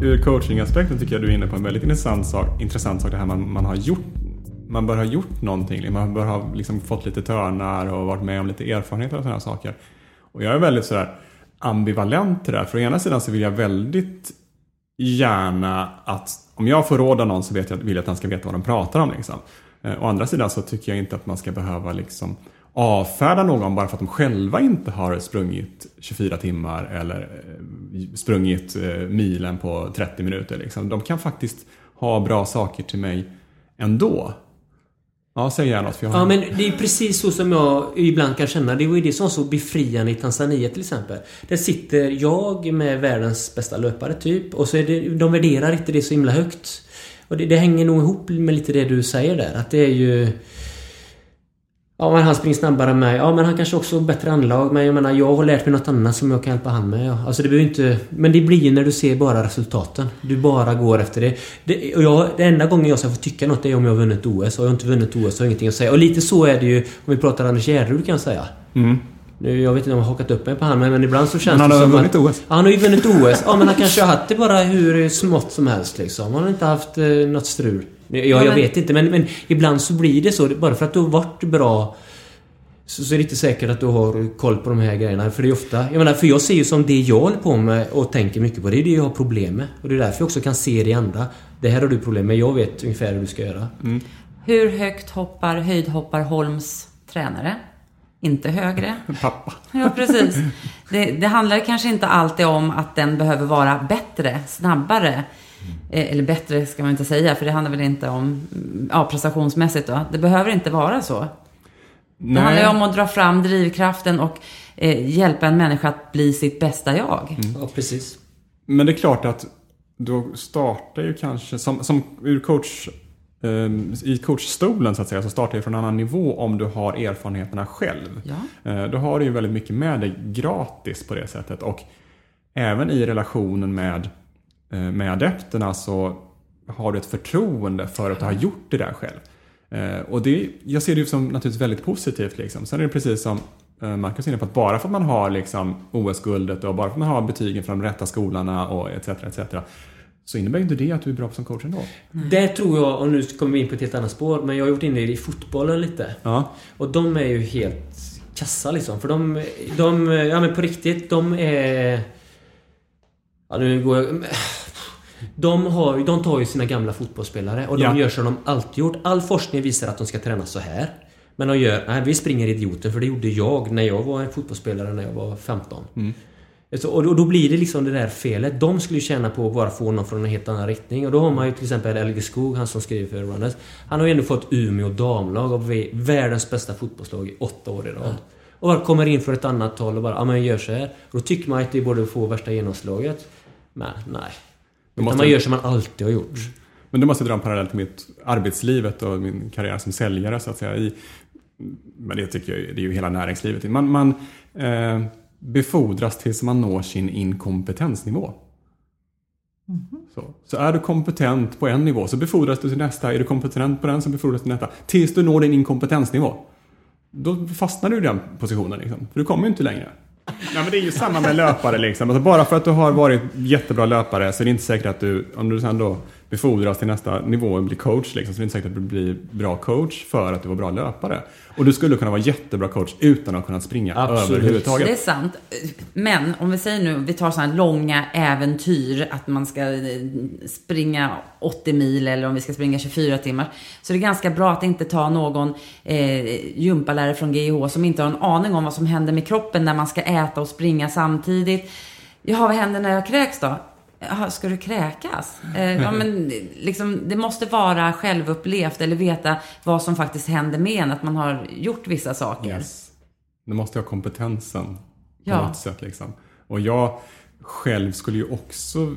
Ur coachingaspekten tycker jag du är inne på en väldigt intressant sak. Intressant sak det här man, man har gjort. Man bör ha gjort någonting. Liksom. Man bör ha liksom fått lite törnar och varit med om lite erfarenheter och sådana saker. Och jag är väldigt sådär ambivalent till det där. För å ena sidan så vill jag väldigt gärna att om jag får råda någon så vet jag, vill jag att den ska veta vad de pratar om. Liksom. Eh, Å andra sidan så tycker jag inte att man ska behöva liksom avfärda någon bara för att de själva inte har sprungit 24 timmar eller eh, sprungit eh, milen på 30 minuter. Liksom. De kan faktiskt ha bra saker till mig ändå. Ja, säg gärna något. För jag har Ja men det är precis så som jag ibland kan känna. Det var ju det som var så befriande i Tanzania till exempel. Där sitter jag med världens bästa löpare typ. Och så är det, de värderar inte det så himla högt. Och det, det hänger nog ihop med lite det du säger där. Att det är ju... Ja men han springer snabbare än mig. Ja men han kanske också har bättre anlag. Men jag menar jag har lärt mig något annat som jag kan hjälpa han med. Ja. Alltså det behöver inte... Men det blir när du ser bara resultaten. Du bara går efter det. det och jag, det enda gången jag ska få tycka något är om jag har vunnit OS. Har jag inte vunnit OS så har jag ingenting att säga. Och lite så är det ju om vi pratar Anders Gärrud kan jag säga. Mm. Nu, jag vet inte om jag har hakat upp mig på han men ibland så känns Men han det har som vunnit att... OS. Han har ju vunnit OS. Ja men han kanske har haft det bara hur smått som helst liksom. Han har inte haft eh, något strul. Jag, Ja, jag men- vet inte, men, men ibland så blir det så. Bara för att du har varit bra så, så är det inte säkert att du har koll på de här grejerna. För det är ofta... Jag menar, för jag ser ju som det jag håller på med och tänker mycket på. Det är det jag har problem med. Och det är därför jag också kan se det i andra. Det här har du problem med. Jag vet ungefär hur du ska göra. Hur högt hoppar höjdhoppar Holms tränare? Inte högre. [laughs] Pappa. Ja, precis. [laughs] Det, det handlar kanske inte alltid om att den behöver vara bättre, snabbare. Eh, Eller bättre ska man inte säga, för det handlar väl inte om mm, ja, prestationsmässigt då. Det behöver inte vara så. Det handlar ju om att dra fram drivkraften och eh, hjälpa en människa att bli sitt bästa jag. Ja, precis. Men det är klart att då startar ju kanske, som, som ur coach, eh, i coachstolen så att säga, så startar det från en annan nivå om du har erfarenheterna själv. Ja. Eh, då har du ju väldigt mycket med dig gratis på det sättet. Och även i relationen med, med adepterna så har du ett förtroende för att du har gjort det där själv. Eh, och det, jag ser det ju som naturligtvis väldigt positivt. Liksom. Sen är det precis som eh, Marcus är inne på, att bara för att man har liksom OS-guldet och bara för att man har betygen från de rätta skolorna och etc. etc. så innebär ju inte det att du är bra som coach ändå. Det tror jag, och nu kommer vi in på ett helt annat spår, men jag har gjort in det i fotbollen lite. Ja. Och de är ju helt kassa liksom. För de, de ja men på riktigt, de är... Ja nu går jag... De, har, de tar ju sina gamla fotbollsspelare och de Ja. gör som de alltid gjort. All forskning visar att de ska träna så här. Men de gör, nej vi springer idioten för det gjorde jag när jag var en fotbollsspelare när jag var 15. Så, och då, då blir det liksom det där felet. De skulle ju tjäna på att bara få någon från en helt annan riktning. Och då har man ju till exempel Elge Skog, han som skriver för Runners. Han har ju ändå fått Umeå damlag av v- världens bästa fotbollslag i åtta år i rad. Och bara kommer in från ett annat håll och bara, ja men gör så här. Och då tycker man att det borde få värsta genomslaget. Men nej. Utan måste- man gör som man alltid har gjort. Men då måste dra en parallell till mitt arbetslivet och min karriär som säljare så att säga. I, men det tycker jag det är ju hela näringslivet. Man, man eh, befordras tills man når sin inkompetensnivå. Så. så är du kompetent på en nivå så befordras du till nästa. Är du kompetent på den så befordras du till nästa. Tills du når din inkompetensnivå. Då fastnar du i den positionen liksom. För du kommer ju inte längre. Nej men det är ju samma med löpare liksom. Alltså bara för att du har varit jättebra löpare så är det inte säkert att du, om du sen då befordras till nästa nivå och blir coach liksom, så är det inte säkert att du blir bra coach för att du var bra löpare. Och du skulle kunna vara jättebra coach utan att kunna springa Absolut. överhuvudtaget. Det är sant. Men om vi säger nu, vi tar sådana här långa äventyr, att man ska eh, springa 80 mil eller om vi ska springa 24 timmar. Så det är ganska bra att inte ta någon eh, gympalärare från GIH som inte har en aning om vad som händer med kroppen när man ska äta och springa samtidigt. Jaha, vad händer när jag kräks då? Jaha, ska du kräkas? Eh, ja, men liksom, det måste vara självupplevt eller veta vad som faktiskt händer med en, att man har gjort vissa saker. Yes. Du måste ha kompetensen på Ja. något sätt. Liksom. Och jag själv skulle ju också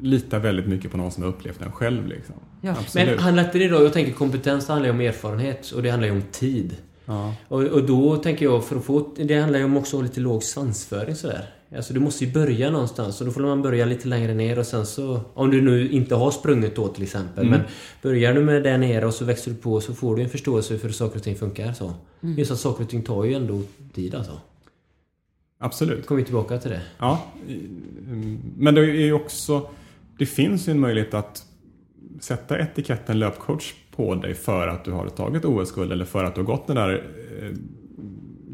lita väldigt mycket på någon som har upplevt den själv. Liksom. Ja. Men handlar inte det då, jag tänker kompetens handlar ju om erfarenhet och det handlar ju om tid. Ja. Och, och då tänker jag, för att få... Det handlar ju om också om lite låg svansföring sådär. Alltså du måste ju börja någonstans och då får man börja lite längre ner och sen så... Om du nu inte har sprungit då till exempel. Mm. Men börjar du med där nere och så växer du på så får du en förståelse för hur saker och ting funkar. Så. Just att saker och ting tar ju ändå tid alltså. Absolut. Kommer vi tillbaka till det. Ja, mm, men det är ju också... Det finns ju en möjlighet att sätta etiketten löpcoach på dig för att du har tagit OS-guld eller för att du har gått den där eh,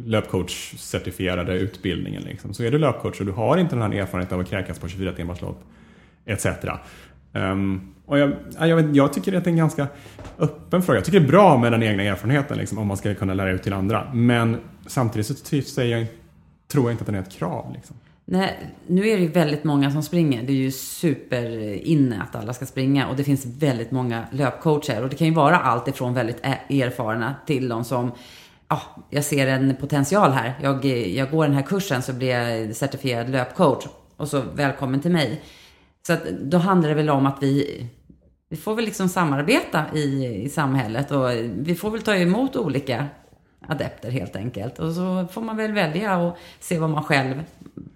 löpcoach-certifierade utbildningen. Liksom. Så är du löpcoach och du har inte den här erfarenheten av att kräkas på 24 timmars lopp etc. Um, ehm, och jag, jag, vet, jag tycker att det är en ganska öppen fråga. Jag tycker det är bra med den egna erfarenheten liksom, om man ska kunna lära ut till andra. Men samtidigt så säger jag, tror jag inte att den är ett krav. Liksom. Nej, nu är det ju väldigt många som springer. Det är ju superinne att alla ska springa och det finns väldigt många löpcoacher. Och det kan ju vara allt ifrån väldigt erfarna till de som, ja, jag ser en potential här. Jag, jag går den här kursen så blir jag certifierad löpcoach. Och så välkommen till mig. Så att då handlar det väl om att vi, vi får väl liksom samarbeta i, i samhället och vi får väl ta emot olika adepter helt enkelt. Och så får man väl välja och se vad man själv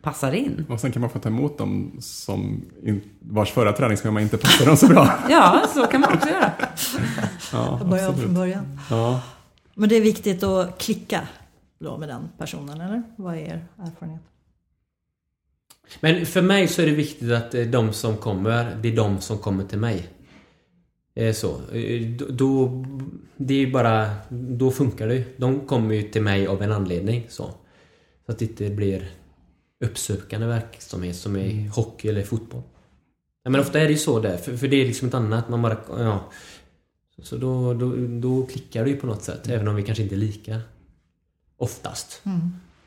passar in. Och sen kan man få ta emot dem som in, vars förra träningsschema inte passar dem så bra. Ja, så kan man också göra. [laughs] Ja, Jag börjar om från början. Ja. Men det är viktigt att klicka då med den personen, eller? Vad är er erfarenhet? Men för mig så är det viktigt att de som kommer, det är de som kommer till mig. Eh, Så. Eh, då-. Det är bara... Då funkar det ju. De kommer ju till mig av en anledning. Så, så att det inte blir uppsökande verksamhet som är hockey eller fotboll. Men ofta är det ju så där. För, för det är liksom ett annat. Man bara... Ja. Så, så då, då, då klickar det ju på något sätt. Även om vi kanske inte är lika. Oftast.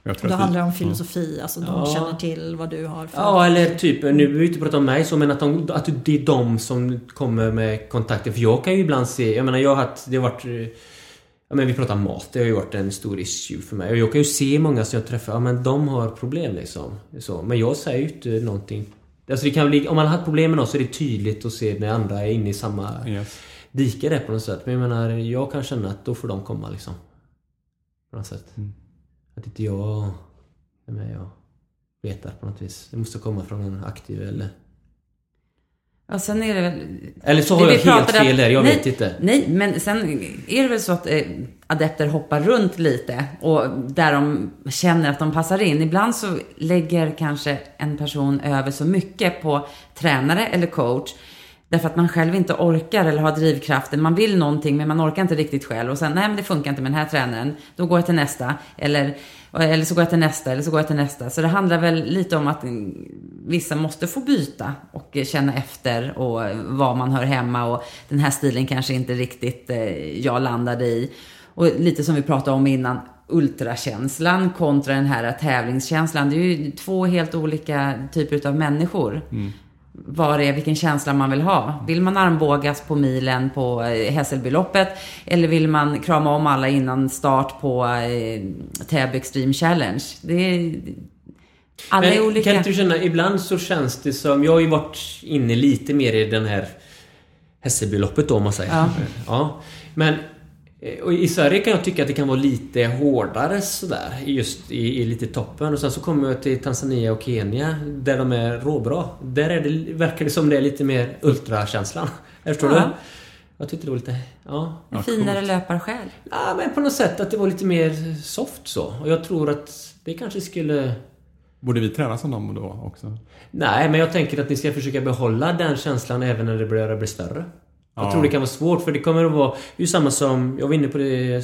Jag Och tror då handlar det om filosofi, alltså de Ja. känner till vad du har för... Ja, eller typ, nu behöver vi inte prata om mig så, men att, de, att det är de som kommer med kontakter. För jag kan ju ibland se, jag menar jag har haft, det har varit... Ja men vi pratar mat, det har ju varit en stor issue för mig. Och jag kan ju se många som jag träffar, ja men de har problem liksom. Så, men jag säger ju inte någonting. Alltså det kan bli, om man har haft problem med något så är det tydligt att se när andra är inne i samma Yes. Dike där på något sätt. Men jag menar, jag kan känna att då får de komma liksom. På något sätt. Att inte jag är med och letar på något vis. Det måste komma från en aktiv eller... Ja, sen är det väl... Eller så har det jag helt pratade fel där, jag nej, vet inte. Nej, men sen är det väl så att eh, adepter hoppar runt lite och där de känner att de passar in. Ibland så lägger kanske en person över så mycket på tränare eller coach därför att man själv inte orkar eller har drivkraften. Man vill någonting men man orkar inte riktigt själv och sen nej men det funkar inte med den här tränaren. Då går jag till nästa eller, eller så går jag till nästa eller så går jag till nästa. Så det handlar väl lite om att mm, vissa måste få byta och känna efter och var man hör hemma och den här stilen kanske inte riktigt eh, jag landade i. Och lite som vi pratade om innan, ultrakänslan kontra den här tävlingskänslan. Det är ju två helt olika typer av människor. Mm. Vad det är, vilken känsla man vill ha. Vill man armbågas på milen på eh, Hässelbyloppet eller vill man krama om alla innan start på eh, Täby Extreme Challenge? Det är, alla är olika. Kan inte du känna, ibland så känns det som... Jag har ju varit inne lite mer i den här Hässelbyloppet då om man säger. Ja. ja. Men och i Sverige kan jag tycka att det kan vara lite hårdare sådär. Just i, i lite toppen. Och sen så kommer jag till Tanzania och Kenya där de är råbra. Där är det, verkar det som det är lite mer ultrakänslan. Förstår Ja. du? Jag tyckte det var lite... Ja. En finare löparsjäl. Ja, men på något sätt att det var lite mer soft så. Och jag tror att det kanske skulle... Borde vi träna som dem då också? Nej, men jag tänker att ni ska försöka behålla den känslan även när det börjar bli större. Jag Ja. tror det kan vara svårt för det kommer att vara... Det är ju samma som... Jag var inne på det...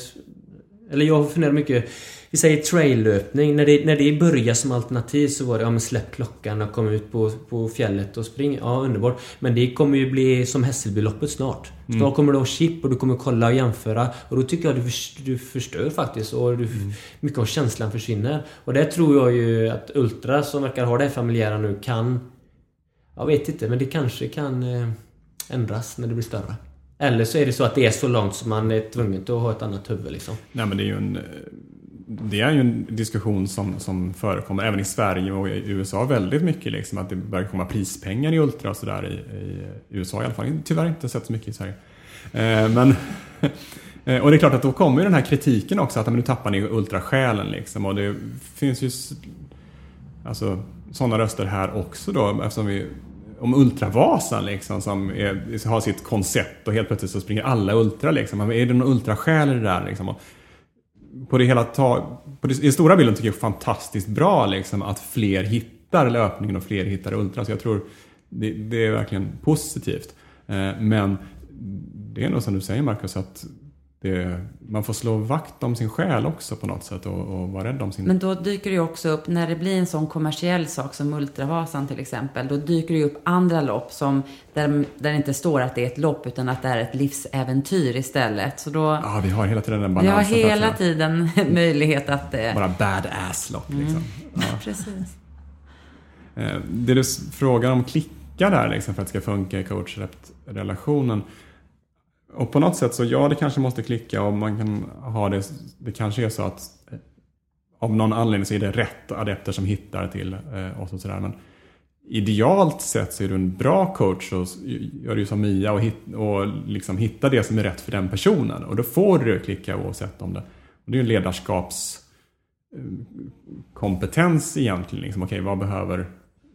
Eller jag funderar mycket... Vi säger traillöpning. När det, när det började som alternativ så var det ja men släpp klockan och kom ut på, på fjället och spring. Ja, underbart. Men det kommer ju bli som Hässelbyloppet snart. Snart kommer du ha chip och du kommer kolla och jämföra. Och då tycker jag du, du förstör faktiskt. Och du, mycket av känslan försvinner. Och det tror jag ju att Ultra som verkar ha det här familjära nu kan... Jag vet inte, men det kanske kan eh, ändras när det blir större. Eller så är det så att det är så långt som man är tvungen att ha ett annat huvud liksom. Nej men det är ju en, det är ju en diskussion som, som förekommer även i Sverige och i USA väldigt mycket. Liksom, att det börjar komma prispengar i Ultra och sådär i, i USA i alla fall. Tyvärr inte sett så mycket i Sverige. Eh, men, [laughs] eh, och det är klart att då kommer ju den här kritiken också att men, nu tappar ni ultrasjälen liksom. Och det finns ju alltså, sådana röster här också då eftersom vi om Ultravasan liksom som är, har sitt koncept och helt plötsligt så springer alla Ultra liksom. Är det någon ultrasjäl i det där liksom? Och på det hela ta, på det, I stora bilden tycker jag det är fantastiskt bra liksom att fler hittar löpningen och fler hittar Ultra. Så jag tror det, det är verkligen positivt. Eh, Men det är nog som du säger Marcus att det, man får slå vakt om sin själ också på något sätt och, och vara rädd om sin... Men då dyker det ju också upp, när det blir en sån kommersiell sak som Ultravasan till exempel, då dyker det ju upp andra lopp som, där, där det inte står att det är ett lopp utan att det är ett livsäventyr istället. Så då, Ja, vi har hela tiden den vi har balansen. hela tiden [laughs] möjlighet att... eh, Bara badass-lopp liksom. Ja. [laughs] Precis. Eh, Det du frågar om klickar där liksom för att det ska funka i coach-relationen. Och på något sätt så ja, det kanske måste klicka och man kan ha det. Det kanske är så att eh, av någon anledning så är det rätt adepter som hittar till eh, oss och sådär. Men idealt sett så är du en bra coach så gör du ju som Mia och, hit, och liksom hittar det som är rätt för den personen. Och då får du klicka oavsett om det. Och det är ju en ledarskapskompetens eh, egentligen. Liksom, Okej, vad behöver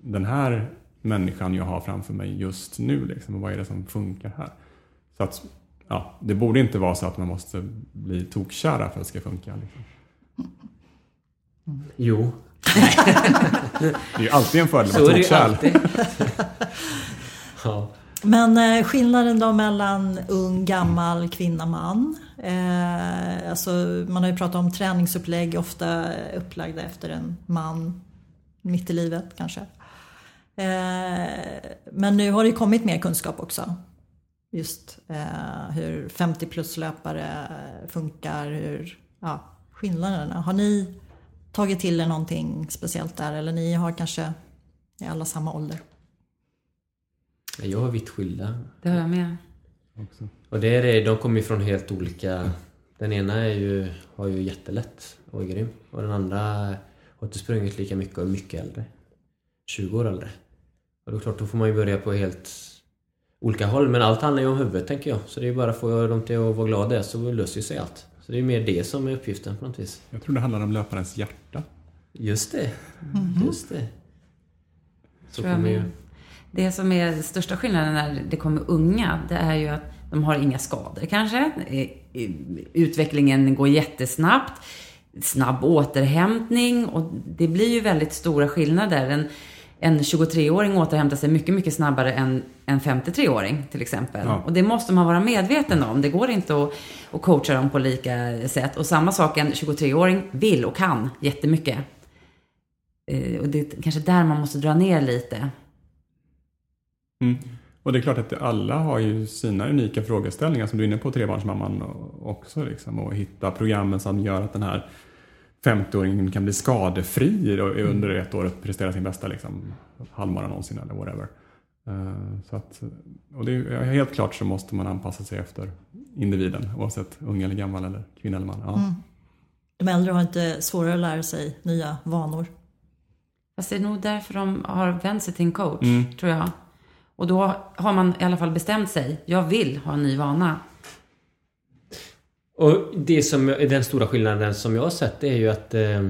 den här människan jag har framför mig just nu? Liksom, och vad är det som funkar här? Så att, ja, det borde inte vara så att man måste bli tokkära för att det ska funka. Liksom. Jo. [laughs] Det är ju alltid en fördel det ju tokkär. [laughs] ja. Men eh, skillnaden då mellan ung, gammal, kvinna, man. Eh, alltså, man har ju pratat om träningsupplägg, ofta upplagda efter en man mitt i livet kanske. Eh, men nu har det kommit mer kunskap också. Just eh, hur 50 plus löpare funkar, hur, ja, skillnaderna. Har ni tagit till er någonting speciellt där eller ni har kanske i alla samma ålder? Jag har vitt skilda. Det har jag med. Också. Och det är det, de kommer ju från helt olika... Den ena är ju, har ju jättelätt och är grym. Och den andra har inte sprungit lika mycket och är mycket äldre. 20 år äldre. Och då är klart, då får man ju börja på helt olika håll. Men allt handlar ju om huvudet tänker jag. Så det är ju bara att få dem till att vara glada så löser sig allt. Så det är mer det som är uppgiften på något vis. Jag tror det handlar om löparens hjärta. Just det. Mm -hmm. Just det. Så kommer ju... Det som är största skillnaden när det kommer unga, det är ju att de har inga skador kanske. Utvecklingen går jättesnabbt. Snabb återhämtning och det blir ju väldigt stora skillnader. En, en 23-åring återhämtar sig mycket, mycket snabbare än en 53-åring till exempel. Ja. Och det måste man vara medveten om. Det går inte att, att coacha dem på lika sätt. Och samma sak, en 23-åring vill och kan jättemycket. Eh, och det är kanske där man måste dra ner lite. Mm. Och det är klart att alla har ju sina unika frågeställningar som du är inne på trebarnsmamman också. Liksom, och hitta programmen som gör att den här 50-åringen kan bli skadefri mm. under ett år och prestera sin bästa liksom, halvmara någonsin eller whatever. Uh, så att, och det är, helt klart så måste man anpassa sig efter individen oavsett ung eller gammal eller kvinna eller man. Ja. Mm. De äldre har inte svårare att lära sig nya vanor. Fast det är nog därför de har vänt sig till en coach, mm. tror jag. Och då har man i alla fall bestämt sig. Jag vill ha en ny vana. Och det som den stora skillnaden som jag har sett är ju att eh,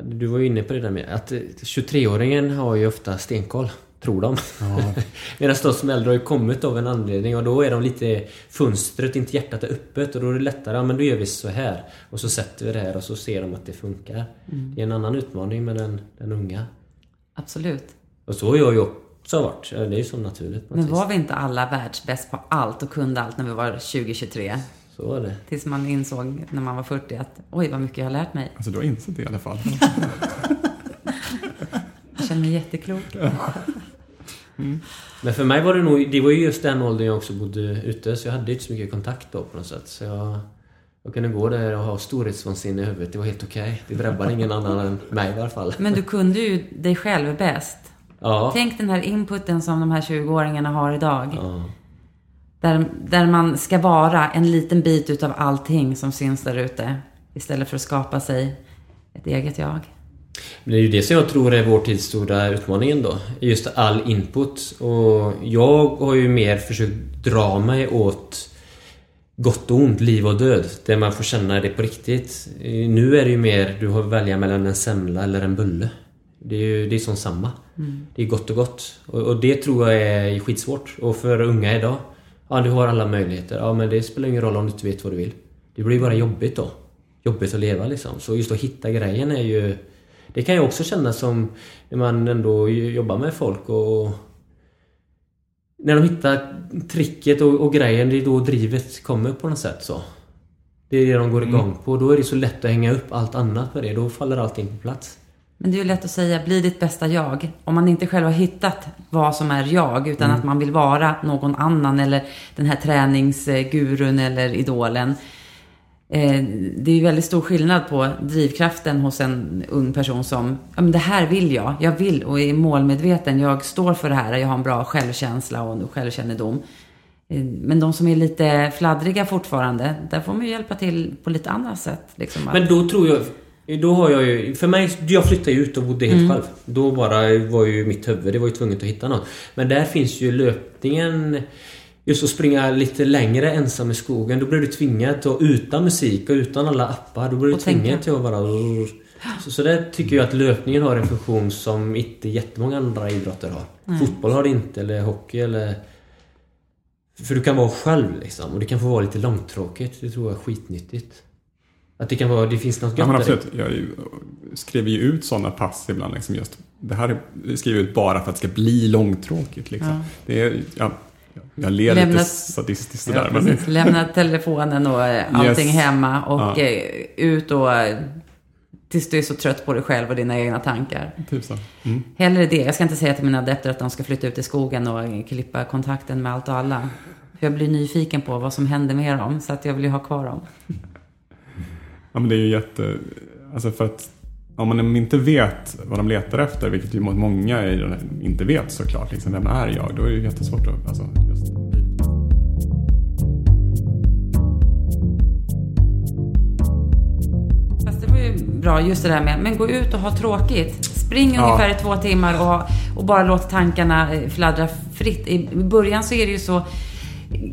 Du var ju inne på det där med att 23-åringen har ju ofta stenkoll. Tror de. Ja. [laughs] Medan de som äldre har ju kommit av en anledning och då är de lite Fönstret, inte hjärtat är öppet och då är det lättare. Ja men då gör vi så här. Och så sätter vi det här och så ser de att det funkar. Mm. Det är en annan utmaning med den, den unga. Absolut. Och så har jag ju också varit. Det är ju så naturligt. Men var vis. vi inte alla världsbäst på allt och kunde allt när vi var 2023? Så var det. Tills man insåg när man var 40 att oj vad mycket jag har lärt mig. Alltså du har insett det i alla fall. [laughs] jag känner mig jätteklok. Mm. Men för mig var det nog, det var ju just den åldern jag också bodde ute så jag hade inte så mycket kontakt då på något sätt. Så jag, jag kunde gå där och ha storhetsvansinne i huvudet. Det var helt okej. Okay. Det drabbade ingen annan än mig i alla fall. Men du kunde ju dig själv bäst. Ja. Tänk den här inputen som de här 20-åringarna har idag. Ja. Där, där man ska vara en liten bit utav allting som syns där ute. Istället för att skapa sig ett eget jag. Det är ju det som jag tror är vår tids stora utmaning då. Just all input. Och jag har ju mer försökt dra mig åt gott och ont, liv och död. Där man får känna det på riktigt. Nu är det ju mer, du har att välja mellan en semla eller en bulle. Det är ju det är som samma. Mm. Det är gott och gott. Och, och, det tror jag är skitsvårt. Och för unga idag. Ja, du har alla möjligheter. Ja, men det spelar ingen roll om du inte vet vad du vill. Det blir bara jobbigt då. Jobbigt att leva liksom. Så just att hitta grejen är ju... Det kan jag också känna som när man ändå jobbar med folk och... När de hittar tricket och, och grejen, det är då drivet kommer på något sätt så. Det är det de går igång mm. på. Då är det så lätt att hänga upp allt annat på det. Då faller allting på plats. Men det är ju lätt att säga, bli ditt bästa jag. Om man inte själv har hittat vad som är jag, utan mm. att man vill vara någon annan eller den här träningsgurun eller idolen. Eh, det är ju väldigt stor skillnad på drivkraften hos en ung person som, ja men det här vill jag, jag vill och är målmedveten, jag står för det här, jag har en bra självkänsla och självkännedom. Eh, men de som är lite fladdriga fortfarande, där får man ju hjälpa till på lite andra sätt. Liksom. Men då tror jag, då har jag ju, för mig, jag flyttade ju ut och bodde helt mm. själv. Då bara var ju mitt huvud, det var ju tvunget att hitta något. Men där finns ju löpningen Just att springa lite längre ensam i skogen, då blir du tvingad att utan musik och utan alla appar, då blir du och tvingad till att vara... Så, så där tycker jag att löpningen har en funktion som inte jättemånga andra idrotter har. Nej. Fotboll har det inte, eller hockey eller... För du kan vara själv liksom och det kan få vara lite långtråkigt. Det tror jag är skitnyttigt. Att det kan vara, det finns något Ja, gött men i det. absolut. Jag skriver ju ut sådana pass ibland. Liksom just, det här är- skriver jag ut bara för att det ska bli långtråkigt. Liksom. Ja. Det är, ja, jag ler Lämna- lite sadistiskt Ja, sådär. men, precis. Lämna telefonen och eh, allting Yes. hemma och Ja. eh, ut och eh, tills du är så trött på dig själv och dina egna tankar. typ så. Mm. Hellre det. Jag ska inte säga till mina adepter att de ska flytta ut i skogen och klippa kontakten med allt och alla. För jag blir nyfiken på vad som händer med dem, så att jag vill ju ha kvar dem. Ja, men det är ju jätte... Alltså för att om man inte vet vad de letar efter, vilket ju många inte vet såklart, liksom, vem är jag? Då är det ju jättesvårt att... Alltså, just, Fast det var ju bra, just det där med, men gå ut och ha tråkigt. Spring Ja. ungefär i två timmar och, och bara låt tankarna eh, fladdra fritt. I början så är det ju så,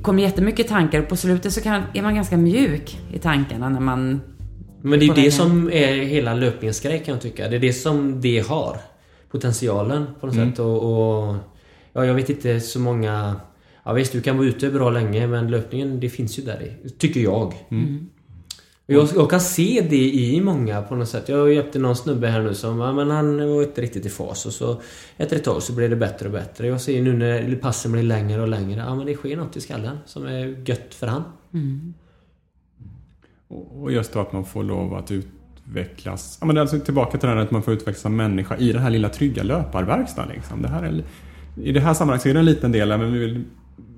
kommer jättemycket tankar och på slutet så kan, är man ganska mjuk i tankarna när man... Men det är det vägen. som är hela löpningens grej kan jag tycka. Det är det som det har. Potentialen på något Mm. sätt. Och, och, ja, jag vet inte så många... Ja visst, du kan vara ute bra länge men löpningen det finns ju där i. Tycker jag. Mm. Och Jag, jag kan se det i många på något sätt. Jag hjälpte någon snubbe här nu som, ja, men han var inte riktigt i fas och så efter ett tag så blev det bättre och bättre. Jag ser nu när passen blir längre och längre, ja men det sker något i skallen som är gött för han. och och just då att man får lov att utvecklas. Ja, men det är alltså tillbaka till det här att man får utvecklas som människa i den här lilla trygga löparverkstaden. Liksom. Det här är, I det här sammanhanget så är det en liten del, men vi vill,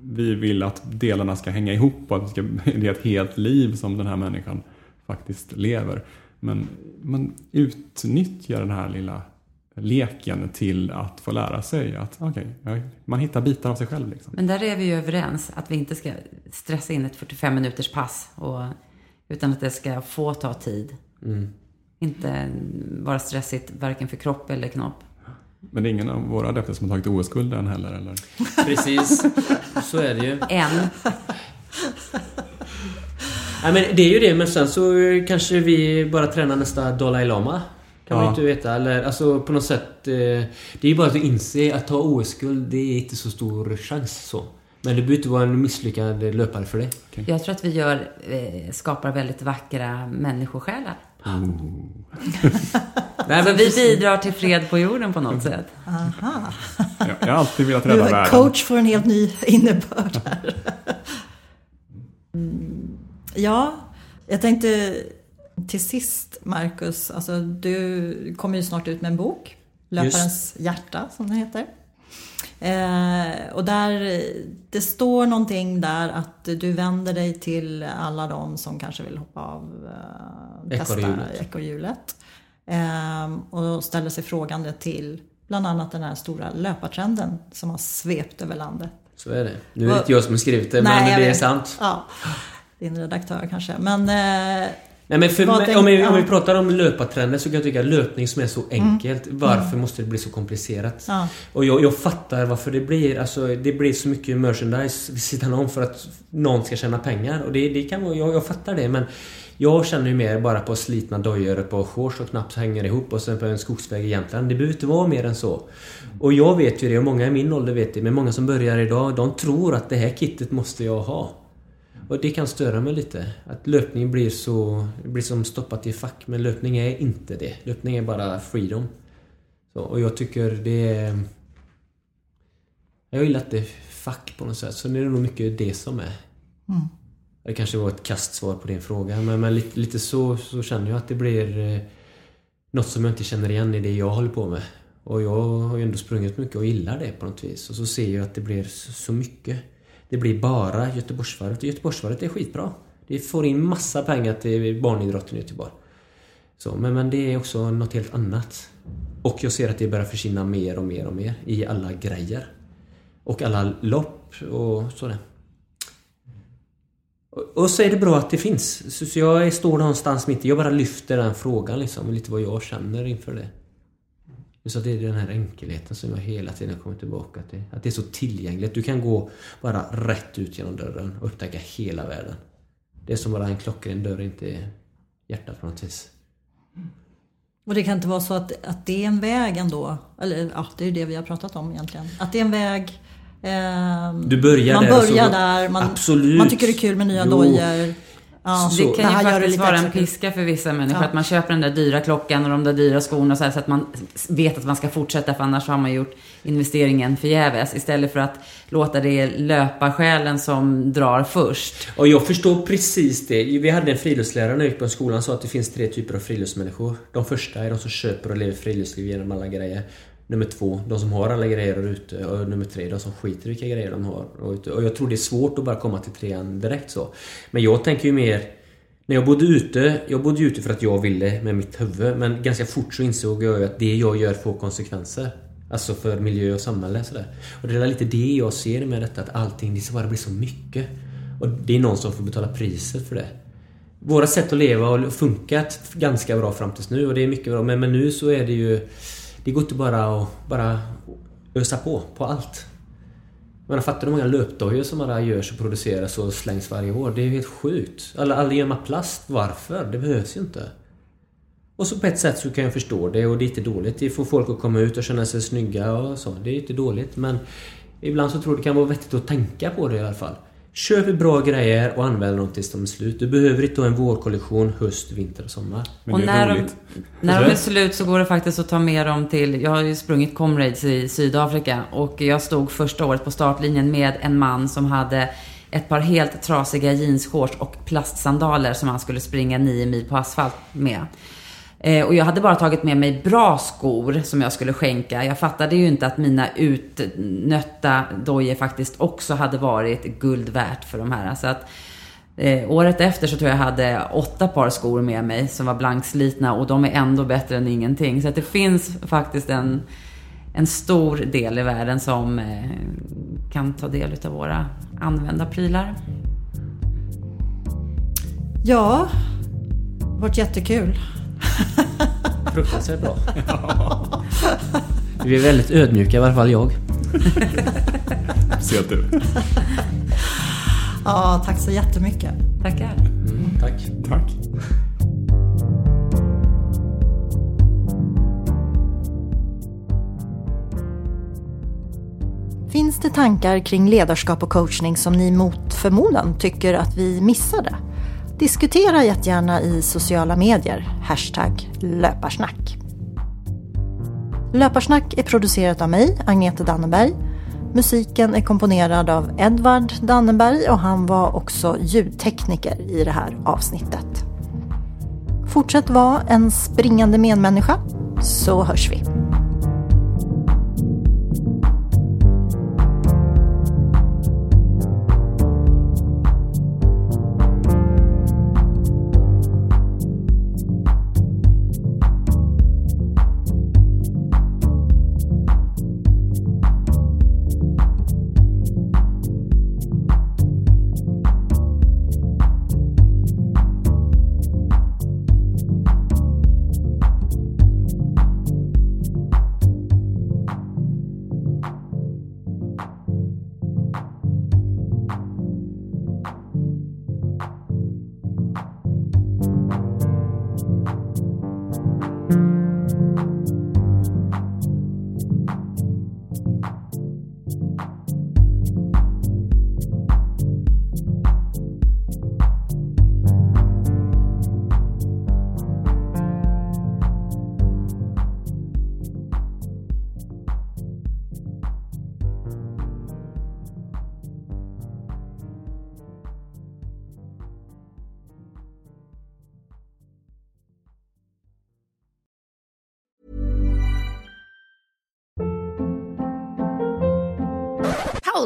vi vill att delarna ska hänga ihop och att det, ska, [laughs] det är ett helt liv som den här människan faktiskt lever. Men man utnyttjar den här lilla leken till att få lära sig att okay, man hittar bitar av sig själv. Liksom. Men där är vi ju överens, att vi inte ska stressa in ett 45 minuters pass. Och, utan att det ska få ta tid. Mm. Inte vara stressigt varken för kropp eller knopp. Men det är ingen av våra adepter som har tagit OS-guld än heller? Eller? [laughs] Precis, så är det ju. Än. Nej men det är ju det, men sen så kanske vi bara tränar nästa Dalai Lama. Kan man Ja. ju inte veta. Eller alltså på något sätt. eh, Det är ju bara att inse att ta OS-guld, det är inte så stor chans så. Men det behöver inte vara en misslyckad löpare för det. Jag tror att vi gör, eh, skapar väldigt vackra människosjälar. [laughs] Nej, Så men vi bidrar till fred på jorden på något sätt. Aha. Jag, jag har alltid velat Du, rädda världen. coach får en helt ny innebörd här. Mm, ja, jag tänkte till sist Marcus, alltså du kommer ju snart ut med en bok. Löparens hjärta som den heter. Eh, och där, det står någonting där att du vänder dig till alla de som kanske vill hoppa av eh, testa Ekorrhjulet. Eh, och ställer sig frågande till bland annat den här stora löpartrenden som har svept över landet. Så är det. Nu är det inte jag som har skrivit det, Nej, men jag det är sant. Ja, din redaktör kanske. Men eh, Nej men för, mig- tänk- om, vi, om vi pratar om löpartrender så kan jag tycka att löpning som är så enkelt, varför måste det bli så komplicerat? Ja. Och jag, jag fattar varför det blir, alltså, det blir så mycket merchandise vid sidan om för att någon ska tjäna pengar. Och det, det kan jag, jag fattar det men jag känner ju mer bara på slitna dojor på shorts och knappt hänger ihop och sen på en skogsväg i Jämtland. Det behöver inte vara mer än så. Och jag vet ju det och många i min ålder vet det men många som börjar idag de tror att det här kittet måste jag ha. Och det kan störa mig lite. Att löpning blir så... blir som stoppat i fack. Men löpning är inte det. Löpning är bara freedom. Så, och jag tycker det är... Jag gillar att det är fack på något sätt. Så det är nog mycket det som är. Det kanske var ett kastsvar på din fråga. Men, men lite, lite så, så känner jag att det blir... Eh, något som jag inte känner igen i det jag håller på med. Och jag har ju ändå sprungit mycket och gillar det på något vis. Och så ser jag att det blir så, så mycket. Det blir bara Göteborgsvarvet. Och Göteborgsvarvet är skitbra. Det får in massa pengar till barnidrotten i Göteborg. Så, men, men det är också något helt annat. Och jag ser att det börjar försvinna mer och mer och mer i alla grejer. Och alla lopp och sådär. Och- så är det bra att det finns. Så, så jag står någonstans mitt i. Jag bara lyfter den frågan liksom. Lite vad jag känner inför det. Så det är den här enkelheten som jag hela tiden kommer tillbaka till. Att det är så tillgängligt. Du kan gå bara rätt ut genom dörren och upptäcka hela världen. Det är som bara en klockren dörr in till hjärtat på något vis. Och det kan inte vara så att, att det är en väg ändå. Eller ja, det är ju det vi har pratat om egentligen. Att det är en väg. ehm, Du börjar man där börjar där. Man, Absolut. man tycker det är kul med nya Jo. dojor. Ja, det kan ju det faktiskt lite vara en piska för vissa människor. Ja. Att man köper den där dyra klockan och de där dyra skorna så, här, så att man vet att man ska fortsätta för annars har man gjort investeringen förgäves. Istället för att låta det löpa själen som drar först. Och jag förstår precis det. Vi hade en friluftslärare när jag gick på skolan sa att det finns tre typer av friluftsmänniskor. De första är de som köper och lever friluftsliv genom alla grejer. Nummer två, de som har alla grejer där ute. Och nummer tre, de som skiter i vilka grejer de har. Och jag tror det är svårt att bara komma till trean direkt så. Men jag tänker ju mer... När jag bodde ute, jag bodde ute för att jag ville med mitt huvud. Men ganska fort så insåg jag ju att det jag gör får konsekvenser. Alltså för miljö och samhälle sådär. Och det är lite det jag ser med detta att allting, det ska bara bli så mycket. Och det är någon som får betala priset för det. Våra sätt att leva har funkat ganska bra fram tills nu och det är mycket bra. Men, men nu så är det ju... Det går inte bara att bara ösa på, på allt. Men fattar du hur många löpdojor som bara görs och produceras och slängs varje år? Det är ju helt sjukt. Alla, alla plast. Varför? Det behövs ju inte. Och så på ett sätt så kan jag förstå det och det är inte dåligt. Det får folk att komma ut och känna sig snygga och så. Det är inte dåligt men ibland så tror jag det kan vara vettigt att tänka på det i alla fall. Köp bra grejer och använd dem tills de är slut. Du behöver inte ha en vårkollektion höst, vinter och sommar. och när de, när de är slut så går det faktiskt att ta med dem till... Jag har ju sprungit Comrades i Sydafrika och jag stod första året på startlinjen med en man som hade ett par helt trasiga jeansshorts och plastsandaler som han skulle springa nio mil på asfalt med. Eh, och jag hade bara tagit med mig bra skor som jag skulle skänka. Jag fattade ju inte att mina utnötta dojor faktiskt också hade varit guld värt för de här. Så att, eh, året efter så tror jag jag hade åtta par skor med mig som var blankslitna och de är ändå bättre än ingenting. Så att det finns faktiskt en, en stor del i världen som eh, kan ta del av våra använda prylar. Ja, varit jättekul. [laughs] Fruktansvärt bra. Vi är väldigt ödmjuka, i alla fall jag. Ser du. Ja, tack så jättemycket. Tackar. Mm, tack. Tack. Finns det tankar kring ledarskap och coachning som ni mot förmodan tycker att vi missade? Diskutera jättegärna i sociala medier. Hashtag löparsnack. Löparsnack är producerat av mig, Agneta Dannenberg. Musiken är komponerad av Edvard Dannenberg och han var också ljudtekniker i det här avsnittet. Fortsätt vara en springande medmänniska, så hörs vi.